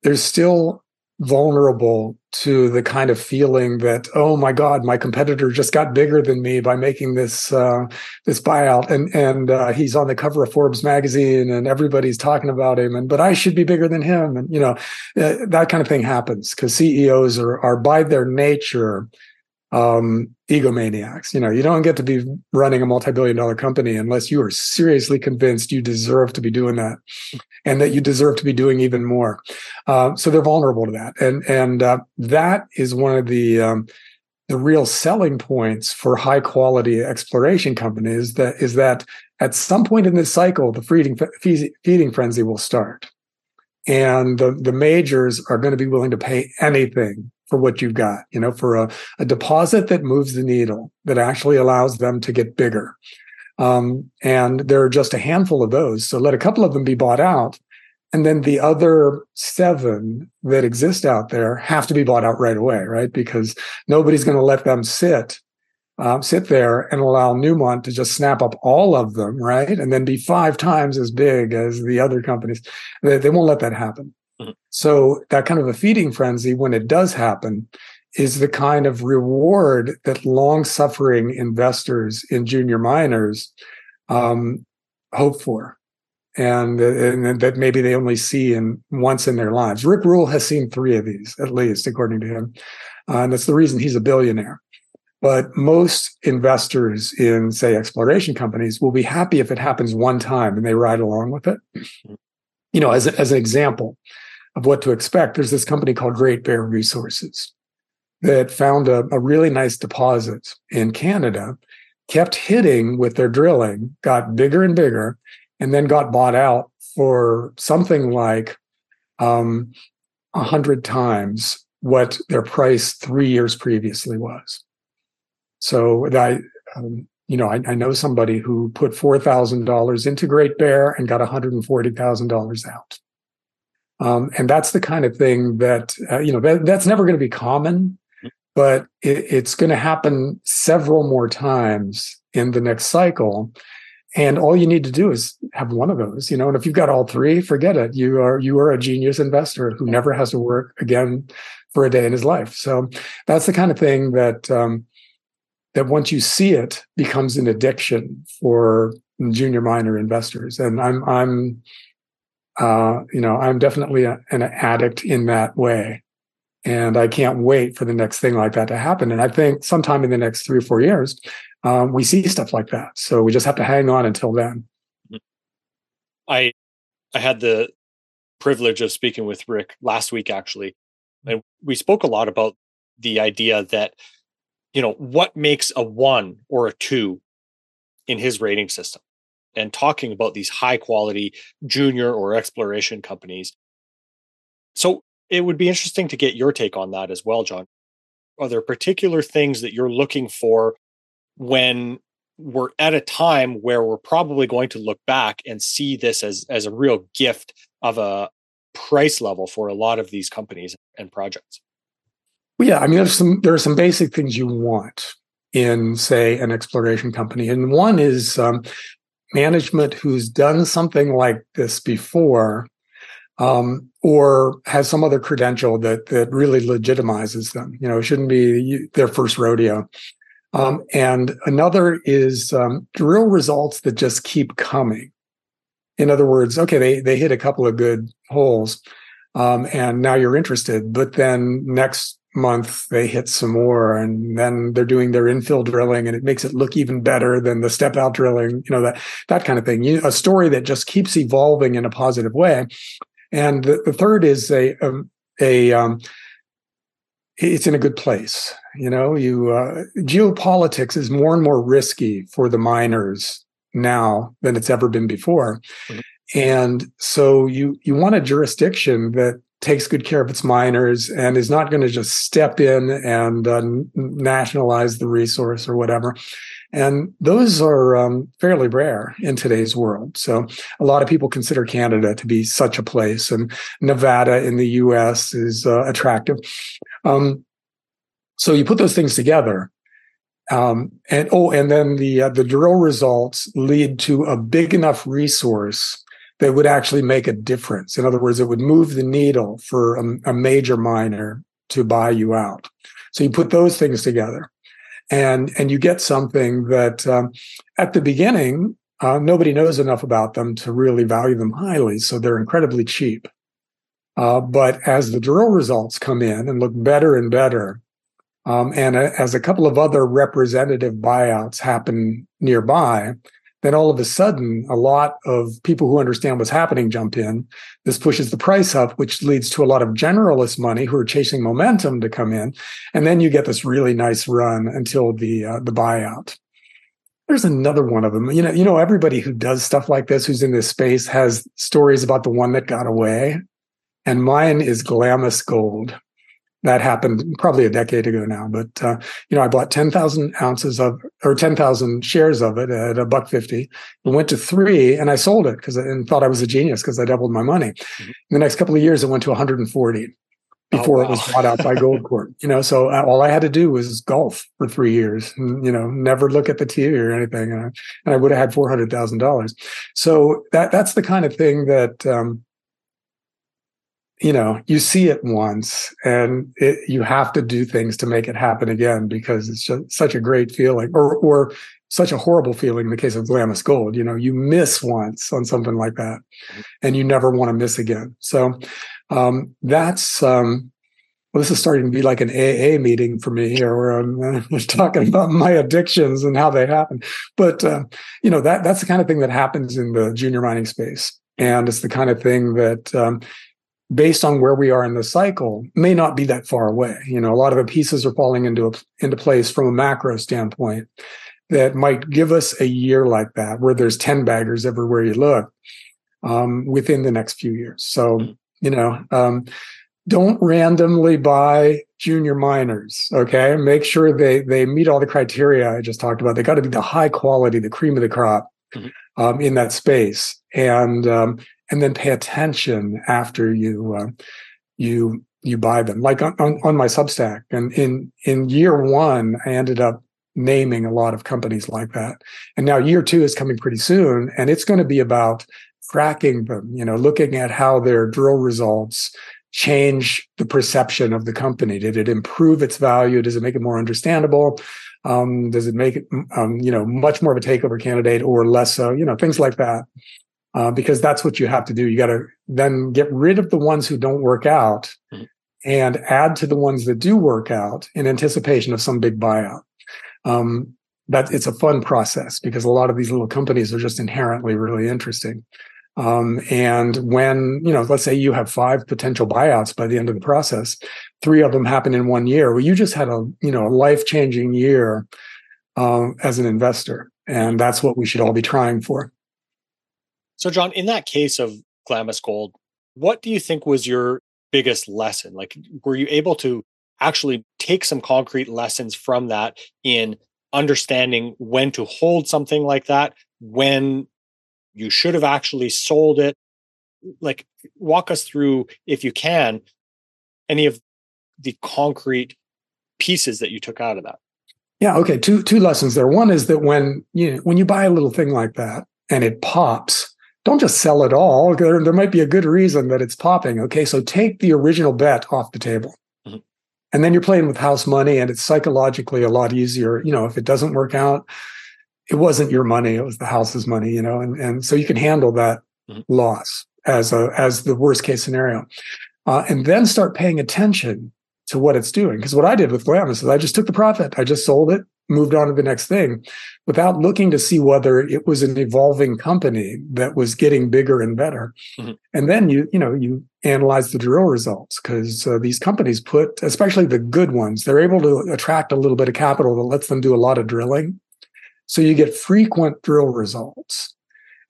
they're still vulnerable to the kind of feeling that oh my god my competitor just got bigger than me by making this uh, this buyout. And and uh, he's on the cover of Forbes magazine and everybody's talking about him and but I should be bigger than him. And you know uh, that kind of thing happens because CEOs are are by their nature um, egomaniacs. You know, you don't get to be running a multi-billion dollar company unless you are seriously convinced you deserve to be doing that and that you deserve to be doing even more. Uh, so they're vulnerable to that. And, and, uh, that is one of the, um, the real selling points for high quality exploration companies that is that at some point in this cycle, the feeding, feeding frenzy will start. And the, the majors are going to be willing to pay anything for what you've got, you know, for a, a deposit that moves the needle, that actually allows them to get bigger. Um, and there are just a handful of those. So let a couple of them be bought out. And then the other seven that exist out there have to be bought out right away, right? Because nobody's going to let them sit, um, sit there and allow Newmont to just snap up all of them, right? And then be five times as big as the other companies. They, they won't let that happen. Mm-hmm. So that kind of a feeding frenzy, when it does happen, is the kind of reward that long-suffering investors in junior miners um, hope for, and, and that maybe they only see in once in their lives. Rick Rule has seen three of these, at least, according to him, uh, and that's the reason he's a billionaire. But most investors in, say, exploration companies will be happy if it happens one time and they ride along with it. Mm-hmm. You know, as, as an example, of what to expect, there's this company called Great Bear Resources that found a, a really nice deposit in Canada, kept hitting with their drilling, got bigger and bigger, and then got bought out for something like um, a um, hundred times what their price three years previously was. So I, um, you know, I, I, know somebody who put four thousand dollars into Great Bear and got one hundred and forty thousand dollars out. Um, and that's the kind of thing that, uh, you know, that, that's never going to be common, but it, it's going to happen several more times in the next cycle. And all you need to do is have one of those, you know, and if you've got all three, forget it. You are, you are a genius investor who never has to work again for a day in his life. So that's the kind of thing that, um, that once you see it becomes an addiction for junior miner investors. And I'm, I'm, uh, you know, I'm definitely a, an addict in that way. And I can't wait for the next thing like that to happen. And I think sometime in the next three or four years, um, we see stuff like that. So we just have to hang on until then. I I had the privilege of speaking with Rick last week actually. And we spoke a lot about the idea that you know what makes a 1 or a 2 in his rating system and talking about these high quality junior or exploration companies. So it would be interesting to get your take on that as well, John. Are there particular things that you're looking for when we're at a time where we're probably going to look back and see this as as a real gift of a price level for a lot of these companies and projects. Well, yeah, I mean, there's some there are some basic things you want in, say, an exploration company, and one is um, management who's done something like this before, um, or has some other credential that that really legitimizes them. You know, it shouldn't be their first rodeo. Um, and another is um, drill results that just keep coming. In other words, okay, they they hit a couple of good holes, um, and now you're interested. But then next month they hit some more, and then they're doing their infill drilling, and it makes it look even better than the step out drilling. You know that that kind of thing. You, a story that just keeps evolving in a positive way. And the, the third is a a, a um, it's in a good place. You know, you uh, geopolitics is more and more risky for the miners now than it's ever been before, mm-hmm. and so you you want a jurisdiction that takes good care of its miners and is not going to just step in and uh, nationalize the resource or whatever. And those are um, fairly rare in today's world. So a lot of people consider Canada to be such a place, and Nevada in the U.S. is uh, attractive. Um, so you put those things together, um, and oh, and then the uh, the drill results lead to a big enough resource that would actually make a difference. In other words, it would move the needle for a, a major miner to buy you out. So you put those things together, and and you get something that um, at the beginning uh, nobody knows enough about them to really value them highly. So they're incredibly cheap. Uh, but as the drill results come in and look better and better, um, and a, as a couple of other representative buyouts happen nearby, then all of a sudden, a lot of people who understand what's happening jump in. This pushes the price up, which leads to a lot of generalist money who are chasing momentum to come in, and then you get this really nice run until the uh, the buyout. There's another one of them. You know, you know, everybody who does stuff like this, who's in this space, has stories about the one that got away, and mine is Glamis Gold that happened probably a decade ago now. But uh, you know, I bought ten thousand ounces of or ten thousand shares of it at a buck fifty. and went to three, and I sold it because and thought I was a genius because I doubled my money. Mm-hmm. In the next couple of years, it went to one hundred and forty before oh, wow. it was bought out by Goldcorp. You know, so uh, all I had to do was golf for three years, and you know, never look at the TV or anything, and I, and I would have had four hundred thousand dollars. So that that's the kind of thing that. Um, you know you see it once and it, you have to do things to make it happen again because it's just such a great feeling or or such a horrible feeling in the case of glamis gold you know you miss once on something like that mm-hmm. and you never want to miss again so um, that's um, well, this is starting to be like an AA meeting for me here, where I'm uh, talking about my addictions and how they happen. But uh, you know that that's the kind of thing that happens in the junior mining space, and it's the kind of thing that um, based on where we are in the cycle may not be that far away. You know a lot of the pieces are falling into a, into place from a macro standpoint that might give us a year like that where there's 10 baggers everywhere you look um, within the next few years. So you know um, don't randomly buy junior miners okay? Make sure they they meet all the criteria i just talked about. They got to be the high quality the cream of the crop mm-hmm. um, in that space. And um, and then pay attention after you uh, you you buy them. Like on, on, on my Substack, and in in year one, I ended up naming a lot of companies like that. And now year two is coming pretty soon, and it's going to be about tracking them. You know, looking at how their drill results change the perception of the company. Did it improve its value? Does it make it more understandable? Um, does it make it, um, you know, much more of a takeover candidate or less so? You know, things like that uh, because that's what you have to do. You got to then get rid of the ones who don't work out, mm-hmm. and add to the ones that do work out in anticipation of some big buyout. Um, that it's a fun process because a lot of these little companies are just inherently really interesting. Um, and when, you know, let's say you have five potential buyouts by the end of the process, three of them happen in one year. Well, you just had a, you know, a life changing year um, as an investor. And that's what we should all be trying for. So, John, in that case of Glamis Gold, what do you think was your biggest lesson? Like, were you able to actually take some concrete lessons from that in understanding when to hold something like that, when you should have actually sold it? Like, walk us through, if you can, any of the concrete pieces that you took out of that. Yeah. Okay. Two two lessons there. One is that when you know, when you buy a little thing like that and it pops, don't just sell it all. There, there might be a good reason that it's popping. Okay. So take the original bet off the table. Mm-hmm. And then you're playing with house money and it's psychologically a lot easier. You know, if it doesn't work out, it wasn't your money, it was the house's money, you know, and, and so you can handle that mm-hmm. loss as a as the worst case scenario. Uh, and then start paying attention to what it's doing. Because what I did with Glamis is I just took the profit, I just sold it, moved on to the next thing without looking to see whether it was an evolving company that was getting bigger and better. Mm-hmm. And then you, you know, you analyze the drill results because uh, these companies put, especially the good ones, they're able to attract a little bit of capital that lets them do a lot of drilling. So you get frequent drill results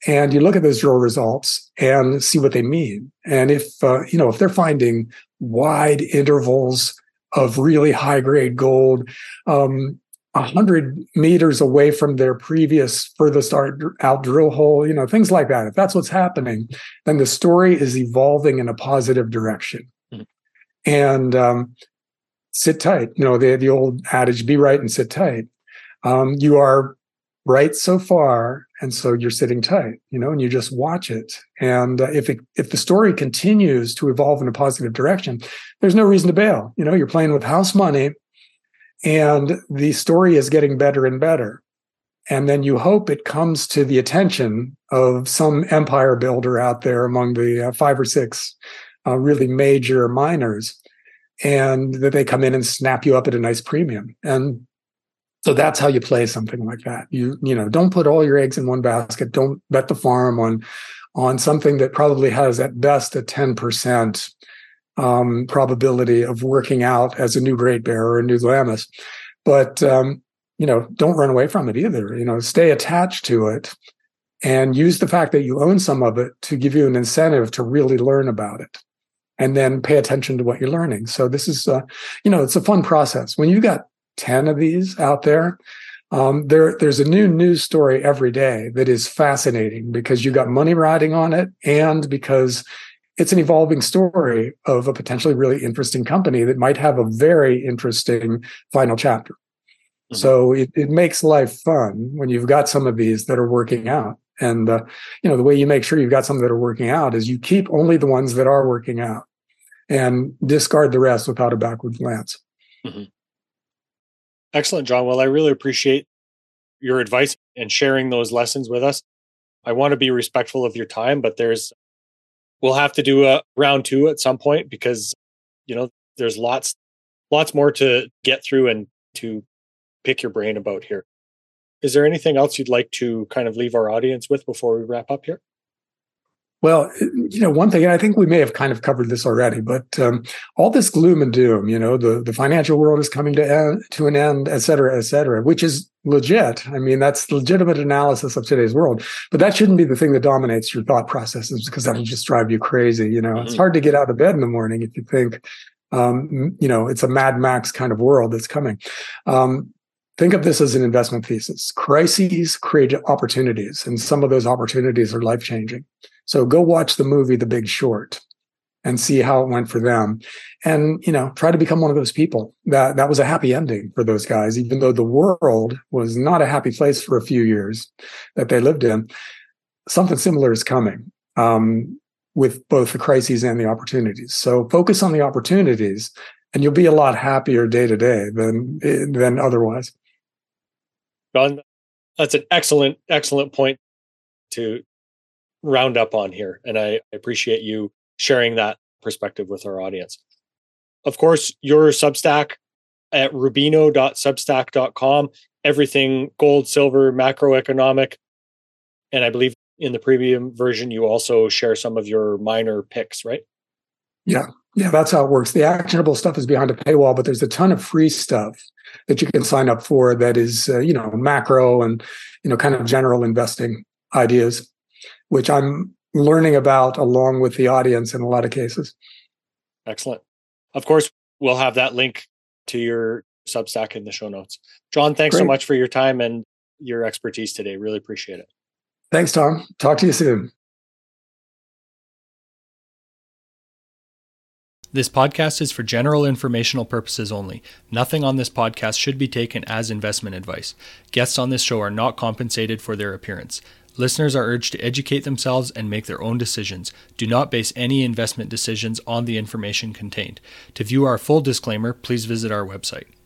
and you look at those drill results and see what they mean. And if, uh, you know, if they're finding wide intervals of really high grade gold, um, 100 meters away from their previous furthest out drill hole, you know, things like that. If that's what's happening, then the story is evolving in a positive direction. Mm-hmm. And um, sit tight. You know, the, the old adage, be right and sit tight. Um, you are right so far and so you're sitting tight you know and you just watch it and uh, if it if the story continues to evolve in a positive direction there's no reason to bail you know you're playing with house money and the story is getting better and better and then you hope it comes to the attention of some empire builder out there among the uh, five or six uh, really major miners and that they come in and snap you up at a nice premium and so that's how you play something like that. You you know don't put all your eggs in one basket. Don't bet the farm on on something that probably has at best a ten percent um, probability of working out as a new Great Bear or a new Glamis. But um, you know don't run away from it either. You know stay attached to it and use the fact that you own some of it to give you an incentive to really learn about it and then pay attention to what you're learning. So this is, uh, you know, it's a fun process. When you've got 10 of these out there. Um, there, there's a new news story every day that is fascinating because you got money riding on it and because it's an evolving story of a potentially really interesting company that might have a very interesting final chapter. Mm-hmm. So it, it makes life fun when you've got some of these that are working out. And, uh, you know, the way you make sure you've got some that are working out is you keep only the ones that are working out and discard the rest without a backward glance. Mm-hmm. Excellent, John. Well, I really appreciate your advice and sharing those lessons with us. I want to be respectful of your time, but there's we'll have to do a round two at some point because you know there's lots lots more to get through and to pick your brain about here. Is there anything else you'd like to kind of leave our audience with before we wrap up here? Well, you know, one thing, and I think we may have kind of covered this already, but um, all this gloom and doom, you know, the, the financial world is coming to end, to an end, et cetera, et cetera, which is legit. I mean, that's legitimate analysis of today's world, but that shouldn't be the thing that dominates your thought processes because that'll just drive you crazy. You know, mm-hmm. it's hard to get out of bed in the morning if you think, um, you know, it's a Mad Max kind of world that's coming. Um, think of this as an investment thesis. Crises create opportunities, and some of those opportunities are life changing. So go watch the movie The Big Short and see how it went for them. And, you know, try to become one of those people. That that was a happy ending for those guys, even though the world was not a happy place for a few years that they lived in. Something similar is coming. Um, with both the crises and the opportunities. So focus on the opportunities and you'll be a lot happier day to day than than otherwise. John, that's an excellent, excellent point to round up on here. And I appreciate you sharing that perspective with our audience. Of course, your Substack at rubino.substack.com, everything gold, silver, macroeconomic. And I believe in the premium version, you also share some of your miner picks, right? Yeah. Yeah, that's how it works. The actionable stuff is behind a paywall, but there's a ton of free stuff that you can sign up for that is, uh, you know, macro and, you know, kind of general investing ideas, which I'm learning about along with the audience in a lot of cases. Excellent. Of course, we'll have that link to your Substack in the show notes. John, thanks Great. so much for your time and your expertise today. Really appreciate it. Thanks, Tom. Talk to you soon. This podcast is for general informational purposes only. Nothing on this podcast should be taken as investment advice. Guests on this show are not compensated for their appearance. Listeners are urged to educate themselves and make their own decisions. Do not base any investment decisions on the information contained. To view our full disclaimer, please visit our website.